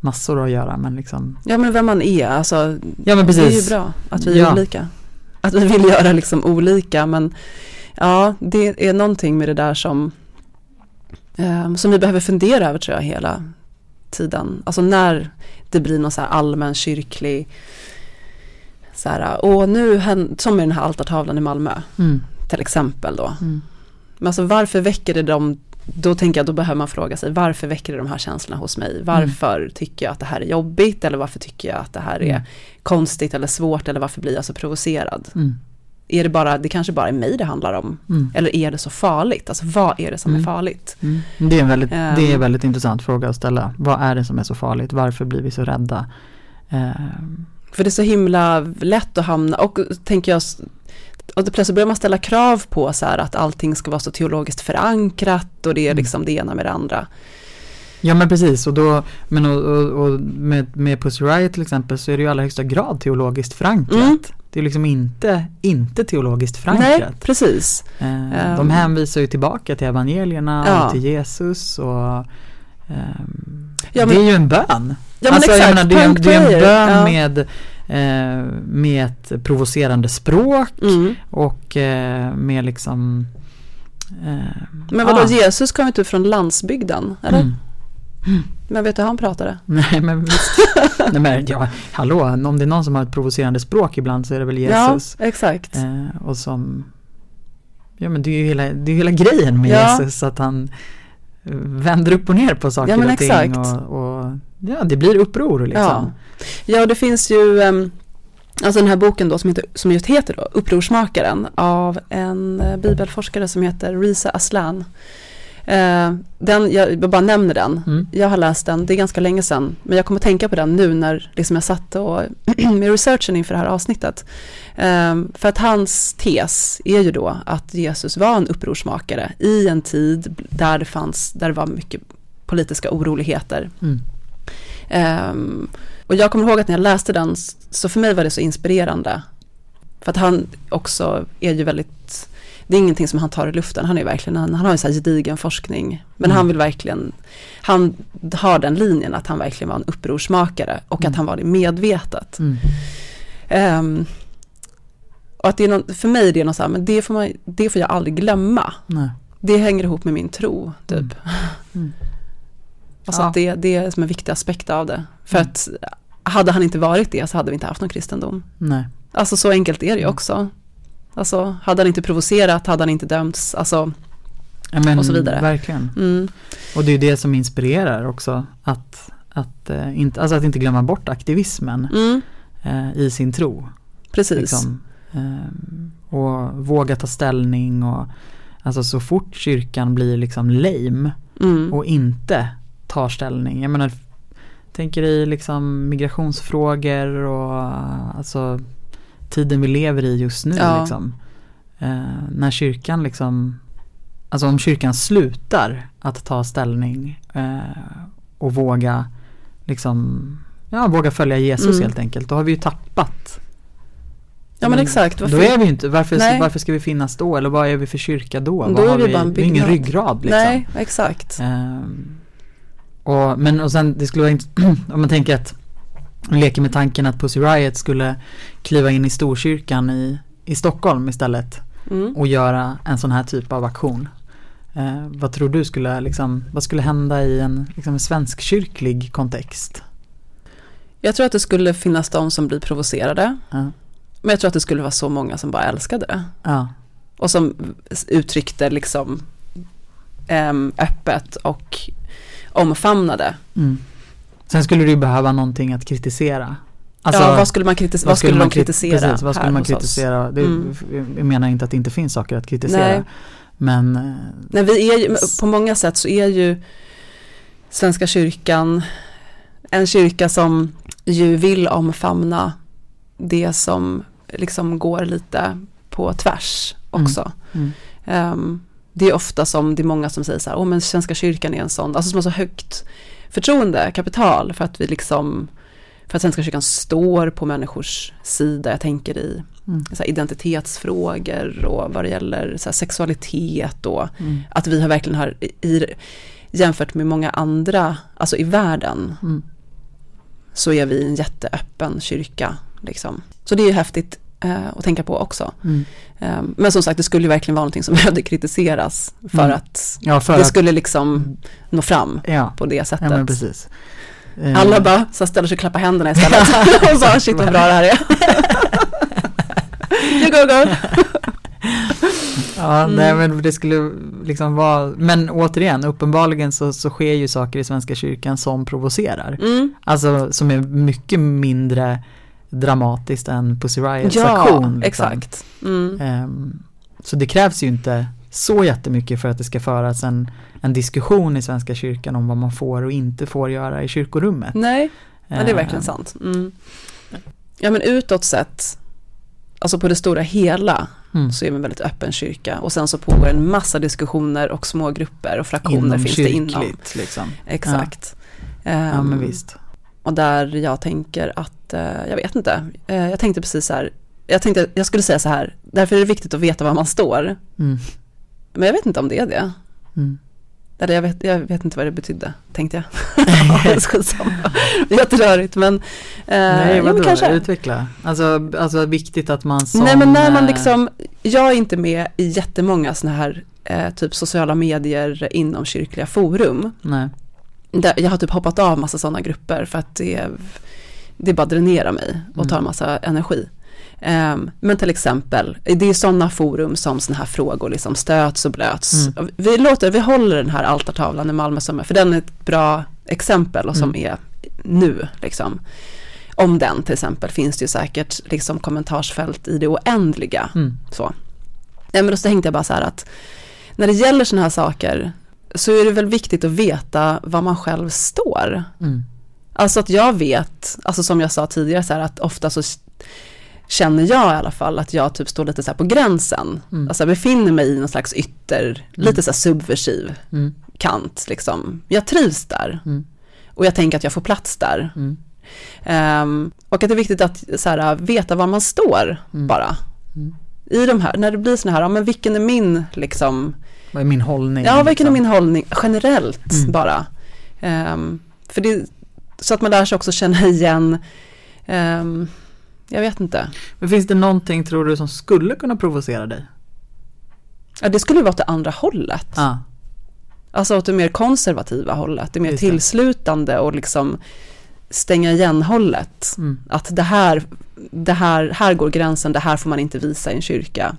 massor att göra. Men liksom, ja men vem man är, alltså ja men precis. det är ju bra att vi är Ja. olika. Att vi vill göra liksom olika men ja det är någonting med det där som eh, som vi behöver fundera över tror jag hela tiden. Alltså när det blir någon så här allmän kyrklig så här, och nu, som i den här altartavlan i Malmö Mm. till exempel då. Mm. Men alltså varför väcker det de, då tänker jag då behöver man fråga sig varför väcker det de här känslorna hos mig? Varför tycker jag att det här är jobbigt eller varför tycker jag att det här är Mm. konstigt eller svårt eller varför blir jag så provocerad? Mm. Är det bara, det kanske bara är mig det handlar om? Mm. Eller är det så farligt? Alltså vad är det som Mm. är farligt? Mm. Det är en väldigt, Ehm. det är en väldigt intressant fråga att ställa. Vad är det som är så farligt? Varför blir vi så rädda? Ehm, För det är så himla lätt att hamna, och tänker jag, och plötsligt börjar man ställa krav på så här att allting ska vara så teologiskt förankrat och det är Mm. liksom det ena med det andra. Ja men precis och då, men och, och, och med, med Pussy Riot till exempel så är det ju i allra högsta grad teologiskt förankrat. Mm. Det är liksom inte, inte teologiskt Nej, förankrat. precis. Eh, Ehm. de hänvisar ju tillbaka till evangelierna Ja. och till Jesus och ehm, Ja, det men- är ju en bön. Ja men Alltså, jag exakt, menar, det, är, det är en bön Ja. med, eh, med ett provocerande språk Mm. och eh, med liksom eh, Men vadå, ja. Jesus kom inte från landsbygden, eller? Mm. Men vet du hur han pratade? Nej men visst. Nej men ja, hallå, om det är någon som har ett provocerande språk ibland så är det väl Jesus. Ja, exakt. Eh, och som, ja men det är ju hela, det är hela grejen med Ja. Jesus att han vänder upp och ner på saker Ja, men och ting exakt. och, och ja det blir uppror liksom. Ja. Ja, det finns ju, ehm, alltså den här boken då som, heter, som just heter då, Upprorsmakaren av en eh, bibelforskare som heter Risa Aslan. Eh, den, jag bara nämner den, Mm. jag har läst den, det är ganska länge sedan, men jag kommer tänka på den nu när liksom jag satt och med researchen inför det här avsnittet. Ehm, för att hans tes är ju då att Jesus var en upprorsmakare i en tid där det fanns, där det var mycket politiska oroligheter. Mm. Ehm, och jag kommer ihåg att när jag läste den, så för mig var det så inspirerande. För att han också är ju väldigt, det är ingenting som han tar i luften, han är verkligen, han, han har ju så här gedigen forskning. Men Mm. han vill verkligen, han har den linjen att han verkligen var en upprorsmakare och Mm. att han var det medvetet. Ehm, och att det är någon, för mig är det något så här, men det får, man, det får jag aldrig glömma. Nej. Det hänger ihop med min tro, typ. Mm. Mm. Alltså Ja. det, det är som en viktig aspekt av det. För att hade han inte varit det så hade vi inte haft någon kristendom. Nej. Alltså så enkelt är det ju också. Alltså hade han inte provocerat, hade han inte dömts, alltså Ja, men, Och så vidare. Verkligen. mm, Och det är ju det som inspirerar också att, att, eh, inte, alltså att inte glömma bort aktivismen mm, eh, i sin tro. precis. Liksom. Ehm, och våga ta ställning och alltså så fort kyrkan blir liksom lame Mm, och inte tar ställning. Jag menar, tänker i liksom migrationsfrågor och alltså tiden vi lever i just nu Ja. liksom. Eh, när kyrkan liksom, alltså om kyrkan slutar att ta ställning eh, och våga liksom, ja våga följa Jesus Mm. helt enkelt, då har vi ju tappat ja men exakt. då Varför? är vi inte, varför, Nej. varför ska vi finnas då? Eller vad är vi för kyrka då? Då vad har vi bara det är ingen ryggrad liksom. Nej, exakt. Ehm, och, men och sen det skulle vara om man tänker att leker med tanken att Pussy Riot skulle kliva in i Storkyrkan i, i Stockholm istället Mm. och göra en sån här typ av aktion. Eh, vad tror du skulle liksom, vad skulle hända i en, liksom en svensk kyrklig kontext? Jag tror att det skulle finnas de som blir provocerade. Ja. Men jag tror att det skulle vara så många som bara älskade det. Ja. Och som uttryckte liksom um, öppet och omfamnade. Mm. Sen skulle du behöva någonting att kritisera. Alltså, ja, vad skulle man kritisera? Vad skulle, man kritisera? Precis, vad skulle man kritisera? Det, mm. Jag menar inte att det inte finns saker att kritisera. Nej. Men, eh, Nej, vi är ju, på många sätt så är ju Svenska kyrkan en kyrka som ju vill omfamna det som liksom går lite på tvärs också. Mm. Mm. Um, det är ofta som, det är många som säger så här, åh men Svenska kyrkan är en sån, alltså som har så högt förtroende, kapital för att vi liksom, för att Svenska kyrkan står på människors sida, jag tänker i mm. identitetsfrågor och vad det gäller sexualitet och mm. att vi har verkligen har, i, jämfört med många andra, alltså i världen, mm. så är vi en jätteöppen kyrka. Liksom. Så det är ju häftigt eh, att tänka på också. Mm. Eh, men som sagt, det skulle ju verkligen vara någonting som behövde kritiseras för mm. att ja, för det att... skulle liksom nå fram ja. på det sättet. Ja, precis. Eh. Alla bara så ställer sig och klappar händerna istället och bara shit vad bra det här är. you go go. ja, mm. nej men det skulle liksom vara, men återigen, uppenbarligen så, så sker ju saker i Svenska kyrkan som provocerar. Mm. Alltså som är mycket mindre dramatiskt än Pussy Riots ja, aktion. Liksom. exakt. Mm. Um, så det krävs ju inte så jättemycket för att det ska föras en, en diskussion i Svenska kyrkan om vad man får och inte får göra i kyrkorummet. Nej, ja, det är verkligen um, sant. Mm. Ja men utåt sett, alltså på det stora hela mm. så är vi en väldigt öppen kyrka och sen så pågår en massa diskussioner och små grupper och fraktioner inom finns det inom. Liksom. Exakt. Ja. Ja men visst. Och där jag tänker att, eh, jag vet inte, eh, jag tänkte precis så här, jag tänkte, jag skulle säga så här, därför är det viktigt att veta var man står. Mm. Men jag vet inte om det är det. Mm. Eller jag vet, jag vet inte vad det betydde, tänkte jag. Jätterörigt men... Eh, Nej, vadå, kanske. utveckla. Alltså, alltså viktigt att man som... Nej men när man liksom, jag är inte med i jättemånga sådana här eh, typ sociala medier inom kyrkliga forum. Nej jag har typ hoppat av massa sådana grupper för att det, det bara dränerar mig och tar mm. massa energi. Um, men till exempel, det är sådana forum som sådana här frågor liksom stöts och blöts. Mm. Vi låter, vi håller den här altartavlan i Malmö som är, för den är ett bra exempel och som mm. är nu liksom. Om den till exempel finns det ju säkert liksom kommentarsfält i det oändliga. Mm. Så. Ja, men då så tänkte jag bara så här att när det gäller sådana här saker så är det väl viktigt att veta var man själv står. Mm. Alltså att jag vet, alltså som jag sa tidigare så här att ofta så känner jag i alla fall att jag typ står lite så på gränsen. Mm. Alltså jag befinner mig i någon slags ytter, mm. lite så här subversiv mm. kant liksom. Jag trivs där. Mm. Och jag tänker att jag får plats där. Um, och att det är viktigt att så här, veta var man står bara. I de här, när det blir sådana här, ja men vilken är min liksom vad är min hållning? Ja, vilken liksom? är min hållning generellt mm. bara. Um, för det, så att man lär sig också känna igen, um, jag vet inte. Men finns det någonting tror du som skulle kunna provocera dig? Ja, det skulle vara åt det andra hållet. Ah. Alltså åt det mer konservativa hållet, det mer Just tillslutande och liksom stänga igen hållet. Mm. Att det här, det här, här går gränsen, det här får man inte visa i en kyrka.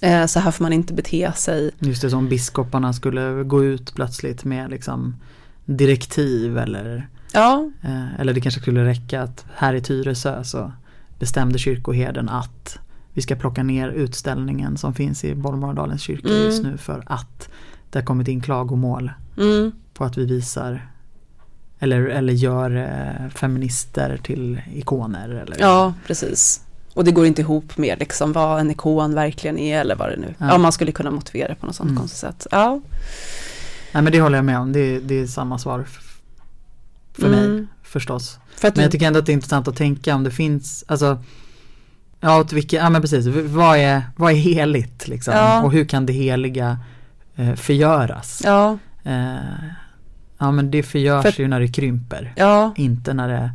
Eh, så här får man inte bete sig. Just det, som biskoparna skulle gå ut plötsligt med liksom direktiv eller Ja. Eh, eller det kanske skulle räcka att här i Tyresö så bestämde kyrkoherden att vi ska plocka ner utställningen som finns i Bollmoraldalens kyrka mm. just nu för att det har kommit in klagomål mm. på att vi visar eller, eller gör eh, feminister till ikoner. Eller, ja, precis. Och det går inte ihop med liksom vad en ikon verkligen är eller vad det nu ja. ja man skulle kunna motivera på något sånt mm. konstigt sätt. Ja. Nej men det håller jag med om, det, det är samma svar för mm. mig förstås. För men jag tycker ändå att det är intressant att tänka om det finns, alltså Ja, åt vilka, ja men precis, vad är, vad är heligt liksom? Ja. Och hur kan det heliga eh, förgöras? Ja. Eh, ja men det förgörs för, ju när det krymper. Ja. Inte när det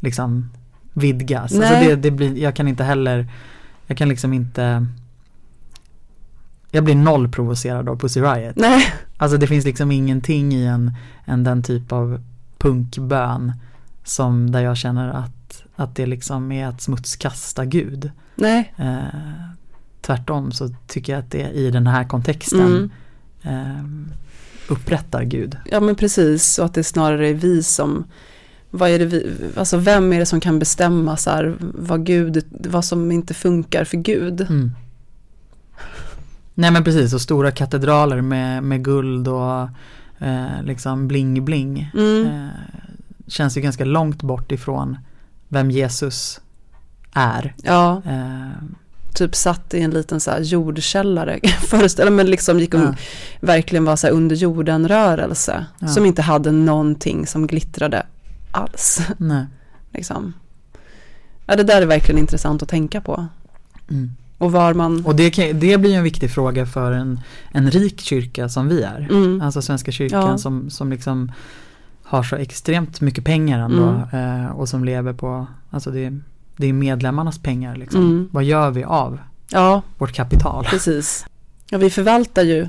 liksom vidgas. Alltså det, det blir, jag kan inte heller, jag kan liksom inte jag blir noll provocerad av Pussy Riot. Nej. Alltså det finns liksom ingenting i en, en den typ av punkbön som där jag känner att att det liksom är att smutskasta Gud. Nej. Eh, tvärtom så tycker jag att det i den här kontexten Mm. eh, upprättar Gud. Ja men precis, och att det snarare är vi som vad är det vi, alltså vem är det som kan bestämma så här, vad, Gud, vad som inte funkar för Gud? Mm. Nej men precis, och stora katedraler med, med guld och eh, liksom bling-bling. Mm. Eh, känns ju ganska långt bort ifrån vem Jesus är. Ja, Eh, typ satt i en liten så här jordkällare, föreställer men liksom gick och Ja. verkligen var så här under jorden rörelse. Ja. Som inte hade någonting som glittrade alls. nej. Liksom. Ja, det där är verkligen intressant att tänka på. Mm. Och var man... Och det, kan, det blir ju en viktig fråga för en, en rik kyrka som vi är. Mm. Alltså Svenska kyrkan Ja. som, som liksom har så extremt mycket pengar ändå Mm. eh, och som lever på, alltså det, det är medlemmarnas pengar liksom. Mm. Vad gör vi av Ja, vårt kapital? precis. Ja, vi förvaltar ju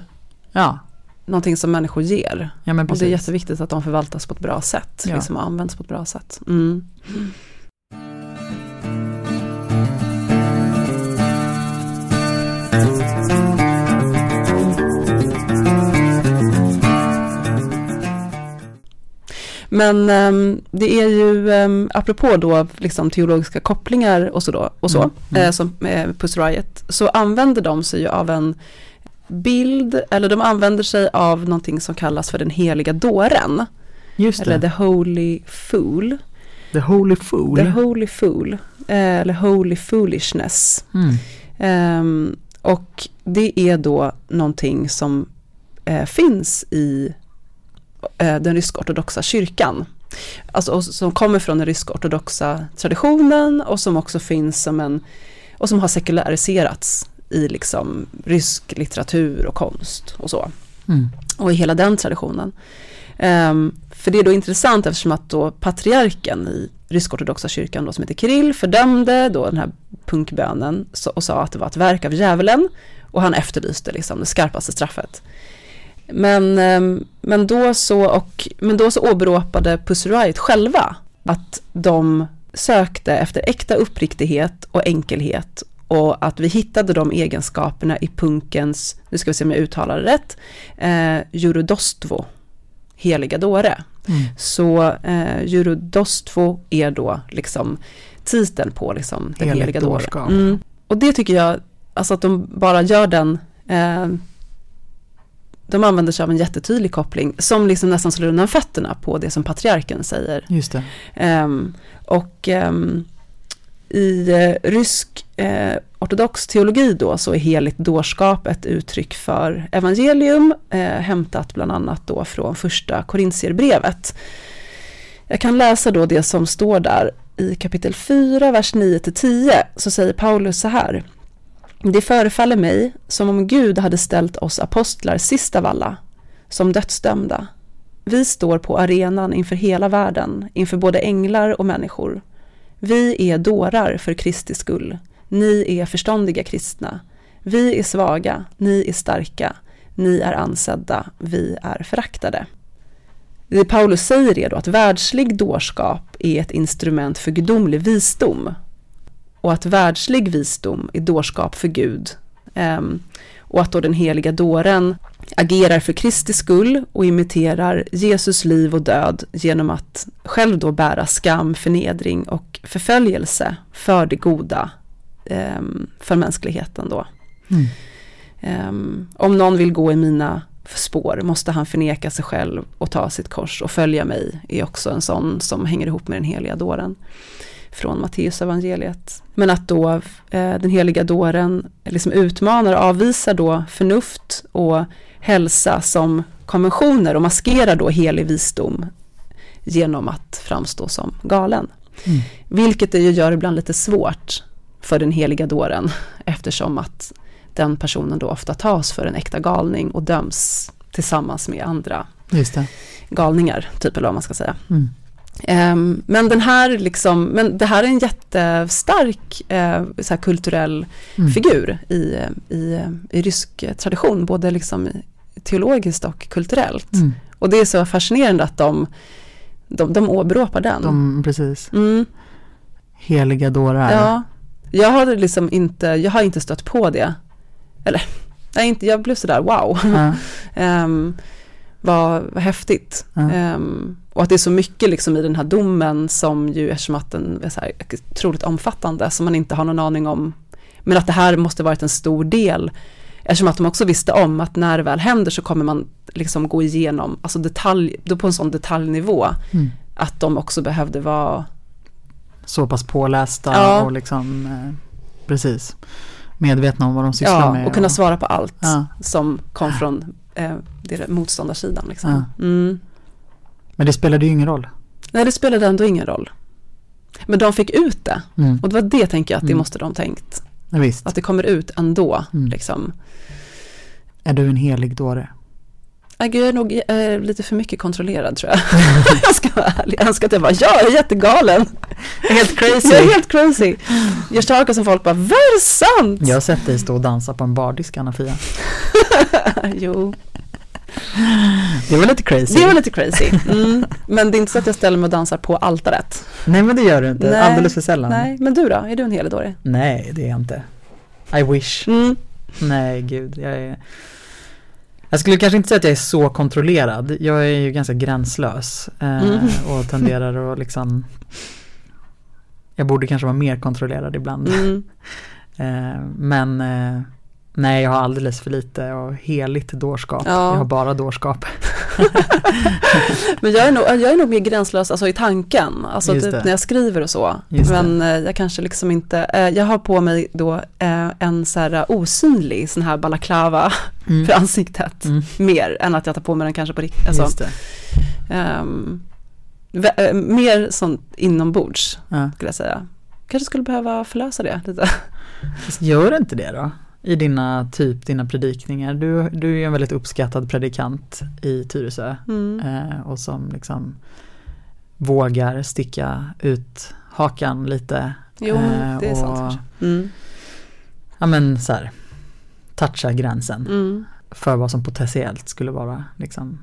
Ja, någonting som människor ger. ja men Och det är jätteviktigt att de förvaltas på ett bra sätt. Ja. Liksom och används på ett bra sätt. Mm. Men ehm, det är ju, um, apropå då liksom teologiska kopplingar och så, då, och så Mm, mm. eh, som eh, Puss Riot, så använder de sig ju av en bild, eller de använder sig av någonting som kallas för den heliga dåren. Just Eller det, the holy fool. the holy fool. The holy fool. Eh, eller holy foolishness. mm. Ehm, och det är då någonting som eh, finns i den rysk-ortodoxa kyrkan. Alltså som kommer från den rysk-ortodoxa traditionen och som också finns som en, och som har sekulariserats i liksom rysk litteratur och konst och så Mm. och i hela den traditionen. Ehm, för det är då intressant eftersom att då patriarken i rysk-ortodoxa kyrkan då, som heter Kirill fördömde då den här punkbönen och sa att det var ett verk av djävulen och han efterlyste liksom det skarpaste straffet. Men, ehm, men, då så och, men då så åberopade Pussy Riot själva att de sökte efter äkta uppriktighet och enkelhet och att vi hittade de egenskaperna i punkens, nu ska vi se om jag uttalar det rätt, eh, Jurodostvo, heliga dåre. Mm. Så eh, Jurodostvo är då liksom titeln på liksom den Heligt heliga dåre. dårskap. Mm. Och det tycker jag, alltså att de bara gör den, eh, de använder sig av en jättetydlig koppling som liksom nästan slår undan fötterna på det som patriarken säger. Just. Ehm, och ehm, i eh, rysk eh, ortodox teologi då så är heligt dårskap ett uttryck för evangelium, eh, hämtat bland annat då från första Korintierbrevet. Jag kan läsa då det som står där i kapitel 4, vers 9-10, så säger Paulus så här. Det förefaller mig som om Gud hade ställt oss apostlar sist av alla, som dödsdömda. Vi står på arenan inför hela världen, inför både änglar och människor. Vi är dårar för Kristi skull. Ni är förståndiga kristna. Vi är svaga, ni är starka. Ni är ansedda, vi är föraktade. Det Paulus säger är då att världslig dårskap är ett instrument för gudomlig visdom. Och att världslig visdom är dårskap för Gud. Ehm, och att då den heliga dåren agerar för Kristi skull och imiterar Jesus liv och död genom att själv då bära skam, förnedring och förföljelse för det goda, ehm, för mänskligheten då. Mm. Ehm, om någon vill gå i mina spår måste han förneka sig själv och ta sitt kors och följa mig är också en sån som hänger ihop med den heliga dåren från Matteus evangeliet. Men att då eh, den heliga dåren liksom utmanar och avvisar då förnuft och hälsa som konventioner och maskerar då helig visdom genom att framstå som galen. Mm. Vilket det ju gör ibland lite svårt för den heliga dåren eftersom att den personen då ofta tas för en äkta galning och döms tillsammans med andra galningar, typ eller vad man ska säga. Mm. Ehm, men den här liksom, men det här är en jättestark eh, så kulturell Mm. figur i, i, i rysk tradition, både liksom teologiskt och kulturellt. Mm. Och det är så fascinerande att de, de, de åberopar den. De, precis. Mm, Heliga dårar. Ja, jag har liksom inte, jag har inte stött på det. Eller, nej, inte, jag blev sådär wow. Ja. um, vad, vad häftigt. Ja. Ehm, och att det är så mycket liksom i den här domen som ju, eftersom att den är så här otroligt omfattande, som man inte har någon aning om. Men att det här måste varit en stor del, eftersom att de också visste om att när det väl händer så kommer man liksom gå igenom, alltså detalj, då på en sån detaljnivå, Mm. att de också behövde vara, Så pass pålästa Ja. och liksom, eh, precis, medvetna om vad de sysslar ja, med. och kunna svara på allt Ja. som kom från eh, motståndarsidan. Liksom. Ja. Mm. Men det spelade ju ingen roll. Nej, det spelade ändå ingen roll. Men de fick ut det. Mm. Och det var det tänker jag att det Mm. måste de tänkt. Ja. Att det kommer ut ändå. Mm. Liksom. Är du en helig dåre? Jag är nog eh, lite för mycket kontrollerad tror jag. jag ska vara ärlig. Jag önskar att jag bara, ja, jag är jättegalen. Helt crazy. Jag är helt crazy. Jag saker som folk bara, vad är det sant? Jag har sett dig stå och dansa på en bardisk Anna-Fia. jo, Det var lite crazy. det var lite crazy. Mm. Men det är inte så att jag ställer mig och dansar på altaret. Nej men det gör du inte, Nej. alldeles för sällan. Nej, men du då? Är du en helig dåre? Nej, det är jag inte. I wish. Mm. Nej, gud. Jag är... Jag skulle kanske inte säga att jag är så kontrollerad. Jag är ju ganska gränslös eh, Mm. och tenderar att liksom Jag borde kanske vara mer kontrollerad ibland. Mm. Eh, men eh, nej, jag har alldeles för lite och heligt dårskap. Ja. Jag har bara dårskap. Men jag är, nog, jag är nog mer gränslös alltså, i tanken, alltså typ det. när jag skriver och så. Just det. Men eh, jag kanske liksom inte, eh, jag har på mig då eh, en så här osynlig sån här balaklava Mm. för ansiktet. Mm. Mer än att jag tar på mig den kanske på riktigt. Alltså, det. ehm, eh, mer sånt inombords Ja. skulle jag säga. Kanske skulle behöva förlösa det lite. Gör inte det då? I dina, typ dina predikningar. Du, du är en väldigt uppskattad predikant i Tyresö. Mm. eh, och som liksom vågar sticka ut hakan lite. Jo, eh, det är sant och- kanske. Mm. Ja men så här, toucha gränsen Mm. för vad som potentiellt skulle vara liksom.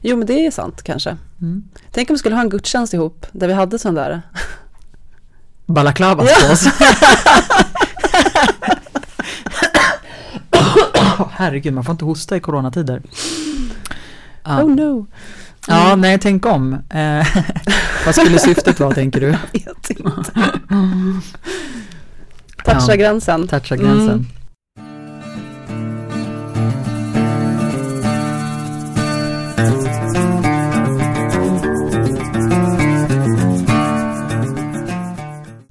Jo, men det är sant kanske. Mm. Tänk om vi skulle ha en gudstjänst ihop där vi hade sån där. Balaklavas Ja. på oss. Åh, Herregud, man får inte hosta i coronatider. Ja. Oh no. Ja, nej, tänk om. Eh, vad skulle syftet vara, tänker du? Jag vet inte. Toucha gränsen. Toucha gränsen. Mm.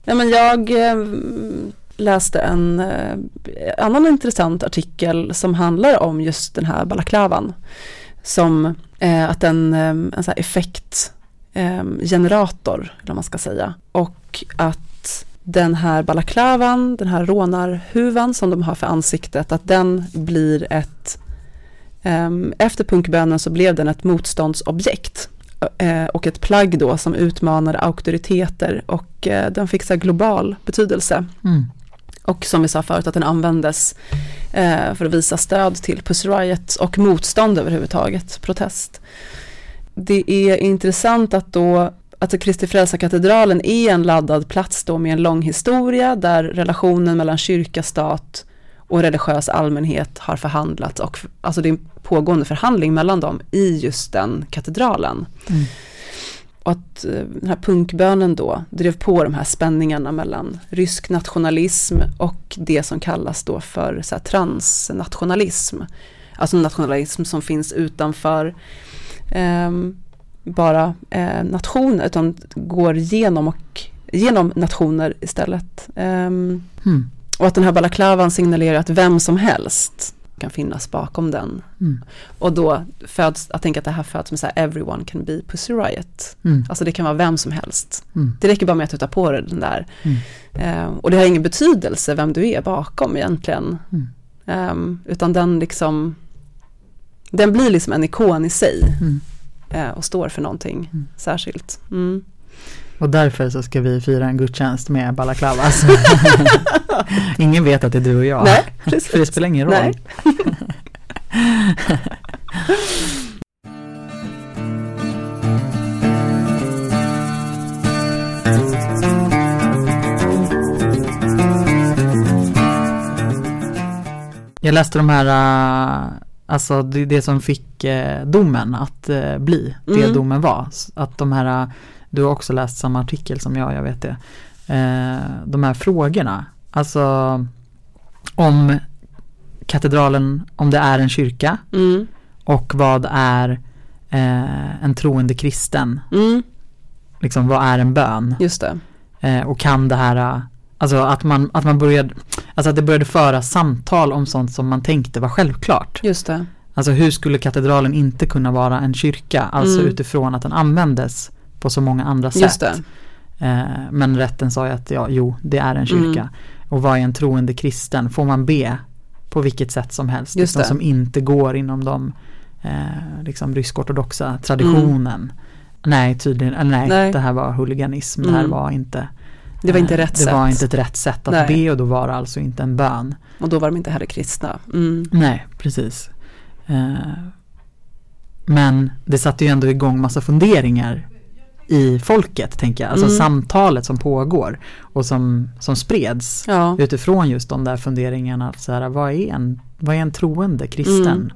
Ja, men jag eh, läste en eh, annan intressant artikel som handlar om just den här balaklavan. Som eh, att en, eh, en så här effektgenerator, eh, eller vad man ska säga. Och att den här balaklavan, den här rånarhuvan som de har för ansiktet, att den blir ett eh, Efter punkbönen så blev den ett motståndsobjekt eh, och ett plagg då som utmanade auktoriteter och den fick så global betydelse. Mm. Och som vi sa förut att den användes eh, för att visa stöd till Pussy Riot och motstånd överhuvudtaget, protest. Det är intressant att då att Kristi Frälsarkatedralen är en laddad plats då med en lång historia där relationen mellan kyrka, stat och religiös allmänhet har förhandlats och alltså det är en pågående förhandling mellan dem i just den katedralen. Mm. Och att eh, den här punkbönen då drev på de här spänningarna mellan rysk nationalism och det som kallas då för så transnationalism. Alltså nationalism som finns utanför ehm, bara eh, nationer utan går genom, och, genom nationer istället. Ehm, Mm. och att den här balaklavan signalerar att vem som helst kan finnas bakom den. Mm. Och då föds, jag tänker att det här föds med så här everyone can be Pussy Riot. Mm. Alltså det kan vara vem som helst. Mm. Det räcker bara med att du tar på dig den där. Eh, och det har ingen betydelse vem du är bakom egentligen. Eh, utan den liksom, den blir liksom en ikon i sig. Eh, och står för någonting särskilt. Mm. Och därför så ska vi fira en gudstjänst med balaklavas. ingen vet att det är du och jag. Nej, precis. För det spelar ingen roll. Nej. Jag läste de här, äh, alltså det, det som fick äh, domen att äh, bli, det mm. domen var. Att de här du har också läst samma artikel som jag, jag vet det. Uh, de här frågorna, alltså om katedralen, om det är en kyrka Mm. och vad är uh, en troende kristen? Mm. Liksom vad är en bön? Just det. Eh, och kan det här, eh, alltså att man, att man började, alltså att det började föra samtal om sånt som man tänkte var självklart. Just det. Alltså hur skulle katedralen inte kunna vara en kyrka? Alltså Mm. utifrån att den användes på så många andra sätt. Det. Eh, men rätten sa ju att ja, jo, det är en kyrka. Mm. Och vad är en troende kristen? Får man be på vilket sätt som helst? Just liksom, det. som inte går inom de eh, liksom rysk-ortodoxa traditionen. Nej, tydligen, eller nej, Mm. Nej. det här var huliganism. Det här Mm. var inte Det var inte eh, rätt Det sätt. var inte ett rätt sätt att Nej. be och då var det alltså inte en bön. Och då var de inte heller kristna. Mm. Nej, precis. Eh, men det satte ju ändå igång massa funderingar i folket, tänker jag. Alltså Mm. samtalet som pågår och som, som spreds Ja. utifrån just de där funderingarna. Så här, vad, är en, vad är en troende kristen?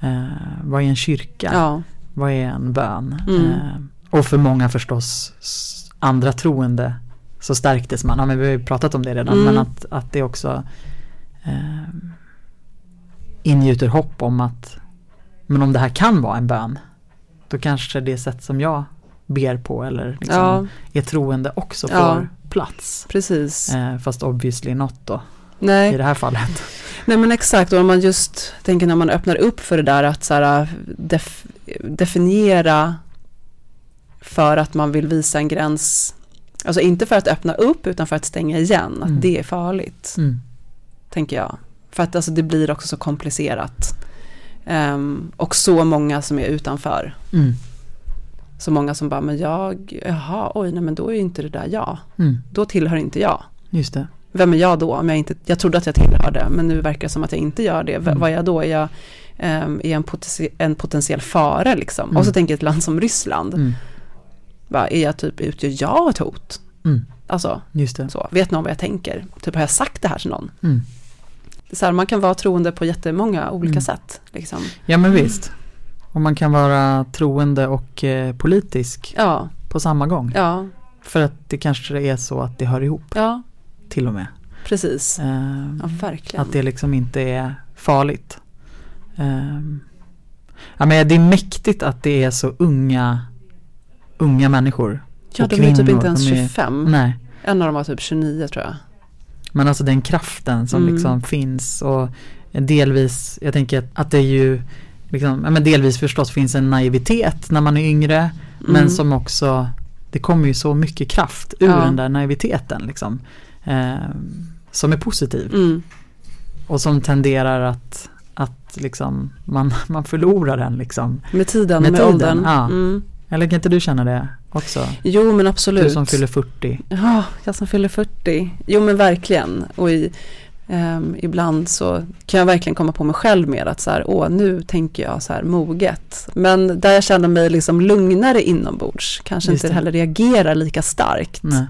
Eh, vad är en kyrka? Mm. ja. Vad är en bön? Mm. Eh, och för många förstås andra troende så stärktes man. Ja, men vi har ju pratat om det redan. Mm. Men att, att det också eh, ingjuter hopp om att men om det här kan vara en bön då kanske det sätt som jag ber på eller liksom ja, är troende också får Ja. plats. precis. Eh, fast obviously not då i Nej. det här fallet. Nej men exakt, och om man just tänker när man öppnar upp för det där att så här, def, definiera för att man vill visa en gräns, alltså inte för att öppna upp utan för att stänga igen, att Mm. det är farligt, Mm. tänker jag. För att alltså, det blir också så komplicerat. Ehm, och så många som är utanför. Mm. Så många som bara, men jag, jaha, oj, nej men då är ju inte det där jag. Mm. Då tillhör inte jag. Just det. Vem är jag då? Om jag, inte, jag trodde att jag tillhörde, men nu verkar det som att jag inte gör det. Mm. Vad är jag då? Är jag ehm, är en, potenti- en potentiell fara liksom? Mm. Och så tänker jag ett land som Ryssland. Mm. Va, är jag typ, utgör jag ett hot? Mm. Alltså, Just det. så. Vet någon vad jag tänker? Typ har jag sagt det här till någon? Mm. Det är så här, man kan vara troende på jättemånga olika Mm. sätt. Liksom. Ja men visst. Och man kan vara troende och eh, politisk Ja, på samma gång. ja, För att det kanske är så att det hör ihop ja, till och med. precis. Eh, Ja, verkligen. att det liksom inte är farligt. Eh, ja men det är mäktigt att det är så unga, unga människor. ja, och de är typ kvinnor, inte ens de är- 25. Nej. En av dem var typ 29 tror jag. Men alltså den kraften som Mm. liksom finns och delvis, jag tänker att- att det är ju liksom, ja men delvis förstås finns en naivitet när man är yngre men Mm. som också, det kommer ju så mycket kraft ur Ja. den där naiviteten liksom. Eh, som är positiv Mm. och som tenderar att, att liksom man, man förlorar den liksom. Med tiden, Med med, tiden, åldern. ja. Mm. Eller kan inte du känna det också? Jo men absolut. Du som fyller 40. Ja, jag som fyller 40. Jo men verkligen. Och i, ehm, ibland så kan jag verkligen komma på mig själv med att så här, åh nu tänker jag så här moget. Men där jag känner mig liksom lugnare inombords, kanske Just inte det. heller reagerar lika starkt. Nej.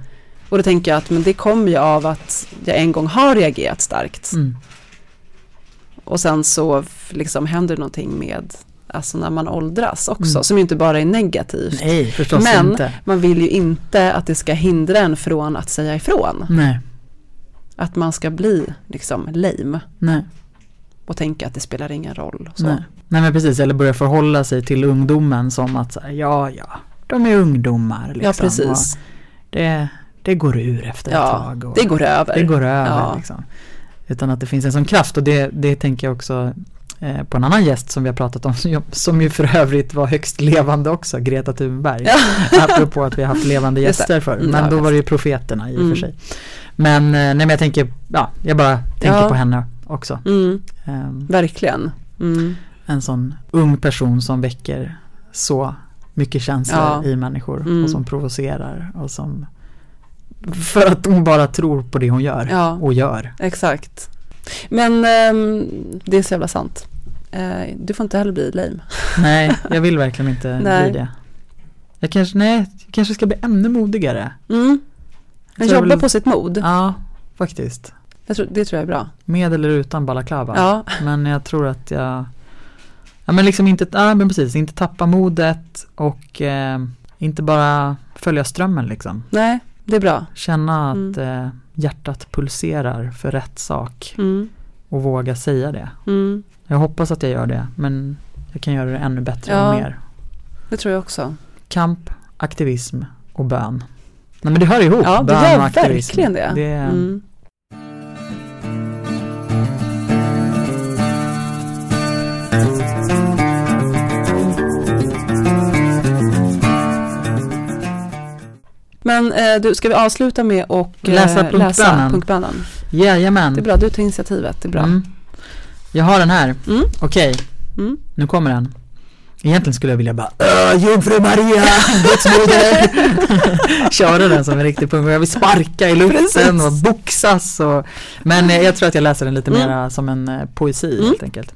Och då tänker jag att men det kommer ju av att jag en gång har reagerat starkt. Mm. Och sen så liksom händer någonting med, alltså när man åldras också, Mm. som ju inte bara är negativt. Nej, Men- inte. Man vill ju inte att det ska hindra en från att säga ifrån. Nej, Att man ska bli liksom lame nej. och tänka att det spelar ingen roll. Så. Nej. Nej men precis, eller börja förhålla sig till ungdomen som att så här, ja, ja, de är ungdomar. Liksom, Ja, precis. Det, det går ur efter ett Ja, tag. Och det går över. det går över. Ja. Liksom. Utan att det finns en sån kraft och det, det tänker jag också på en annan gäst som vi har pratat om som ju- för övrigt var högst levande också, Greta Thunberg. Ja. Apropå att vi har haft levande gäster förr. Mm, Men ja, då var det ju profeterna i och Mm. för sig. Men, eh, nej, men jag tänker, ja, jag bara tänker Ja. på henne också. Mm, Ehm, verkligen. Mm. en sån ung person som väcker så mycket känslor Ja. i människor Mm. och som provocerar och som för att hon bara tror på det hon gör och gör. Exakt. Men ehm, det är så jävla sant. Eh, du får inte heller bli lame. Nej, jag vill verkligen inte bli det. Jag kanske, nej, jag kanske ska bli ännu modigare. Mm. Man jobbar vill- på sitt mod. Ja, faktiskt. Tror, det tror jag är bra. Med eller utan balaklava. Ja, Men jag tror att jag, ja men liksom inte, ja men precis, inte tappa modet och eh, inte bara följa strömmen liksom. nej, det är bra. Känna Mm. att eh, hjärtat pulserar för rätt sak Mm. och våga säga det. Mm. Jag hoppas att jag gör det, men jag kan göra det ännu bättre Ja. och mer. Det tror jag också. Kamp, aktivism och bön. Nej men det hör ihop, Ja, det bön gör och aktivism. verkligen det. det är, Mm. Men eh, du, ska vi avsluta med och eh, Läsa punkbönen. läsa punkbönen? Jajamän. Det är bra, du tar initiativet, det är bra. Mm. Jag har den här. Mm. Okej, Mm. nu kommer den. Egentligen skulle jag vilja bara "Öh, Jungfru Maria, Guds moder Köra den som en riktig punk Jag vill sparka i luften och boxas och Men eh, jag tror att jag läser den lite Mm. mera som en eh, poesi Mm. helt enkelt.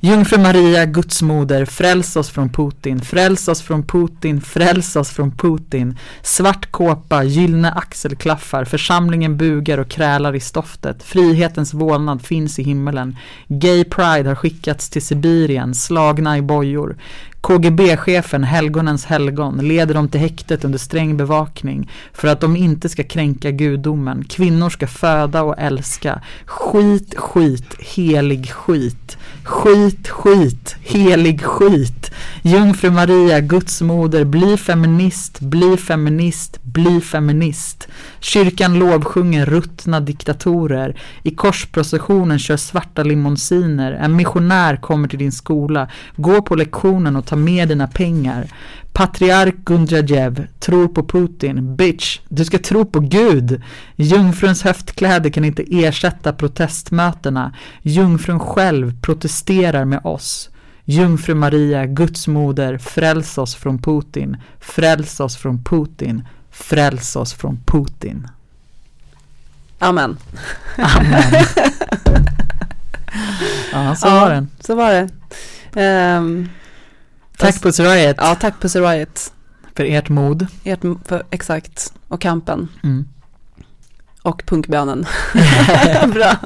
Jungfru Maria, Guds moder, fräls oss från Putin, fräls oss från Putin, fräls oss från Putin. Svart kåpa, gyllene axelklaffar, församlingen bugar och krälar i stoftet. Frihetens vålnad finns i himmelen. Gay Pride har skickats till Sibirien, slagna i bojor KGB-chefen, helgonens helgon, leder dem till häktet under sträng bevakning för att de inte ska kränka gudomen. Kvinnor ska föda och älska. Skit, skit, helig skit. Skit, skit, helig skit. Jungfru Maria, Guds moder, bli feminist, bli feminist, bli feminist. Kyrkan lovsjunger ruttna diktatorer. I korsprocessionen kör svarta limousiner. En missionär kommer till din skola. Gå på lektionen och ta med dina pengar. Patriark Gundrajev tror på Putin. Bitch, du ska tro på Gud. Jungfruns höftkläder kan inte ersätta protestmötena. Jungfrun själv protesterar med oss. Jungfru Maria, Guds moder, fräls oss från Putin. Fräls oss från Putin. Fräls oss från Putin. Amen. Amen. ja, så Ja. var den. Så var det. Ehm, Tack Pussy Riot Ja, tack Pussy Riot. för ert mod. Ert, för, exakt. Och kampen. Mm. Och punkbönen. Bra.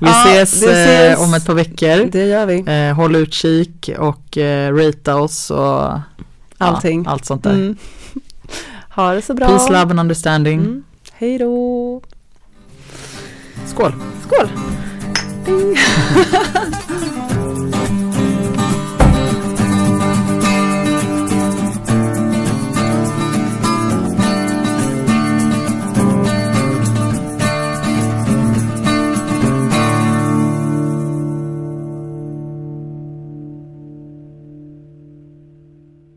Vi Ja, ses, vi ses. Eh, om ett par veckor. Det gör vi. Eh, håll utkik och eh, ratea oss och Allting. Ja, allt sånt där. Mm. Ha det så bra. Peace, love and understanding. Mm. Hej då. Skål! Skål.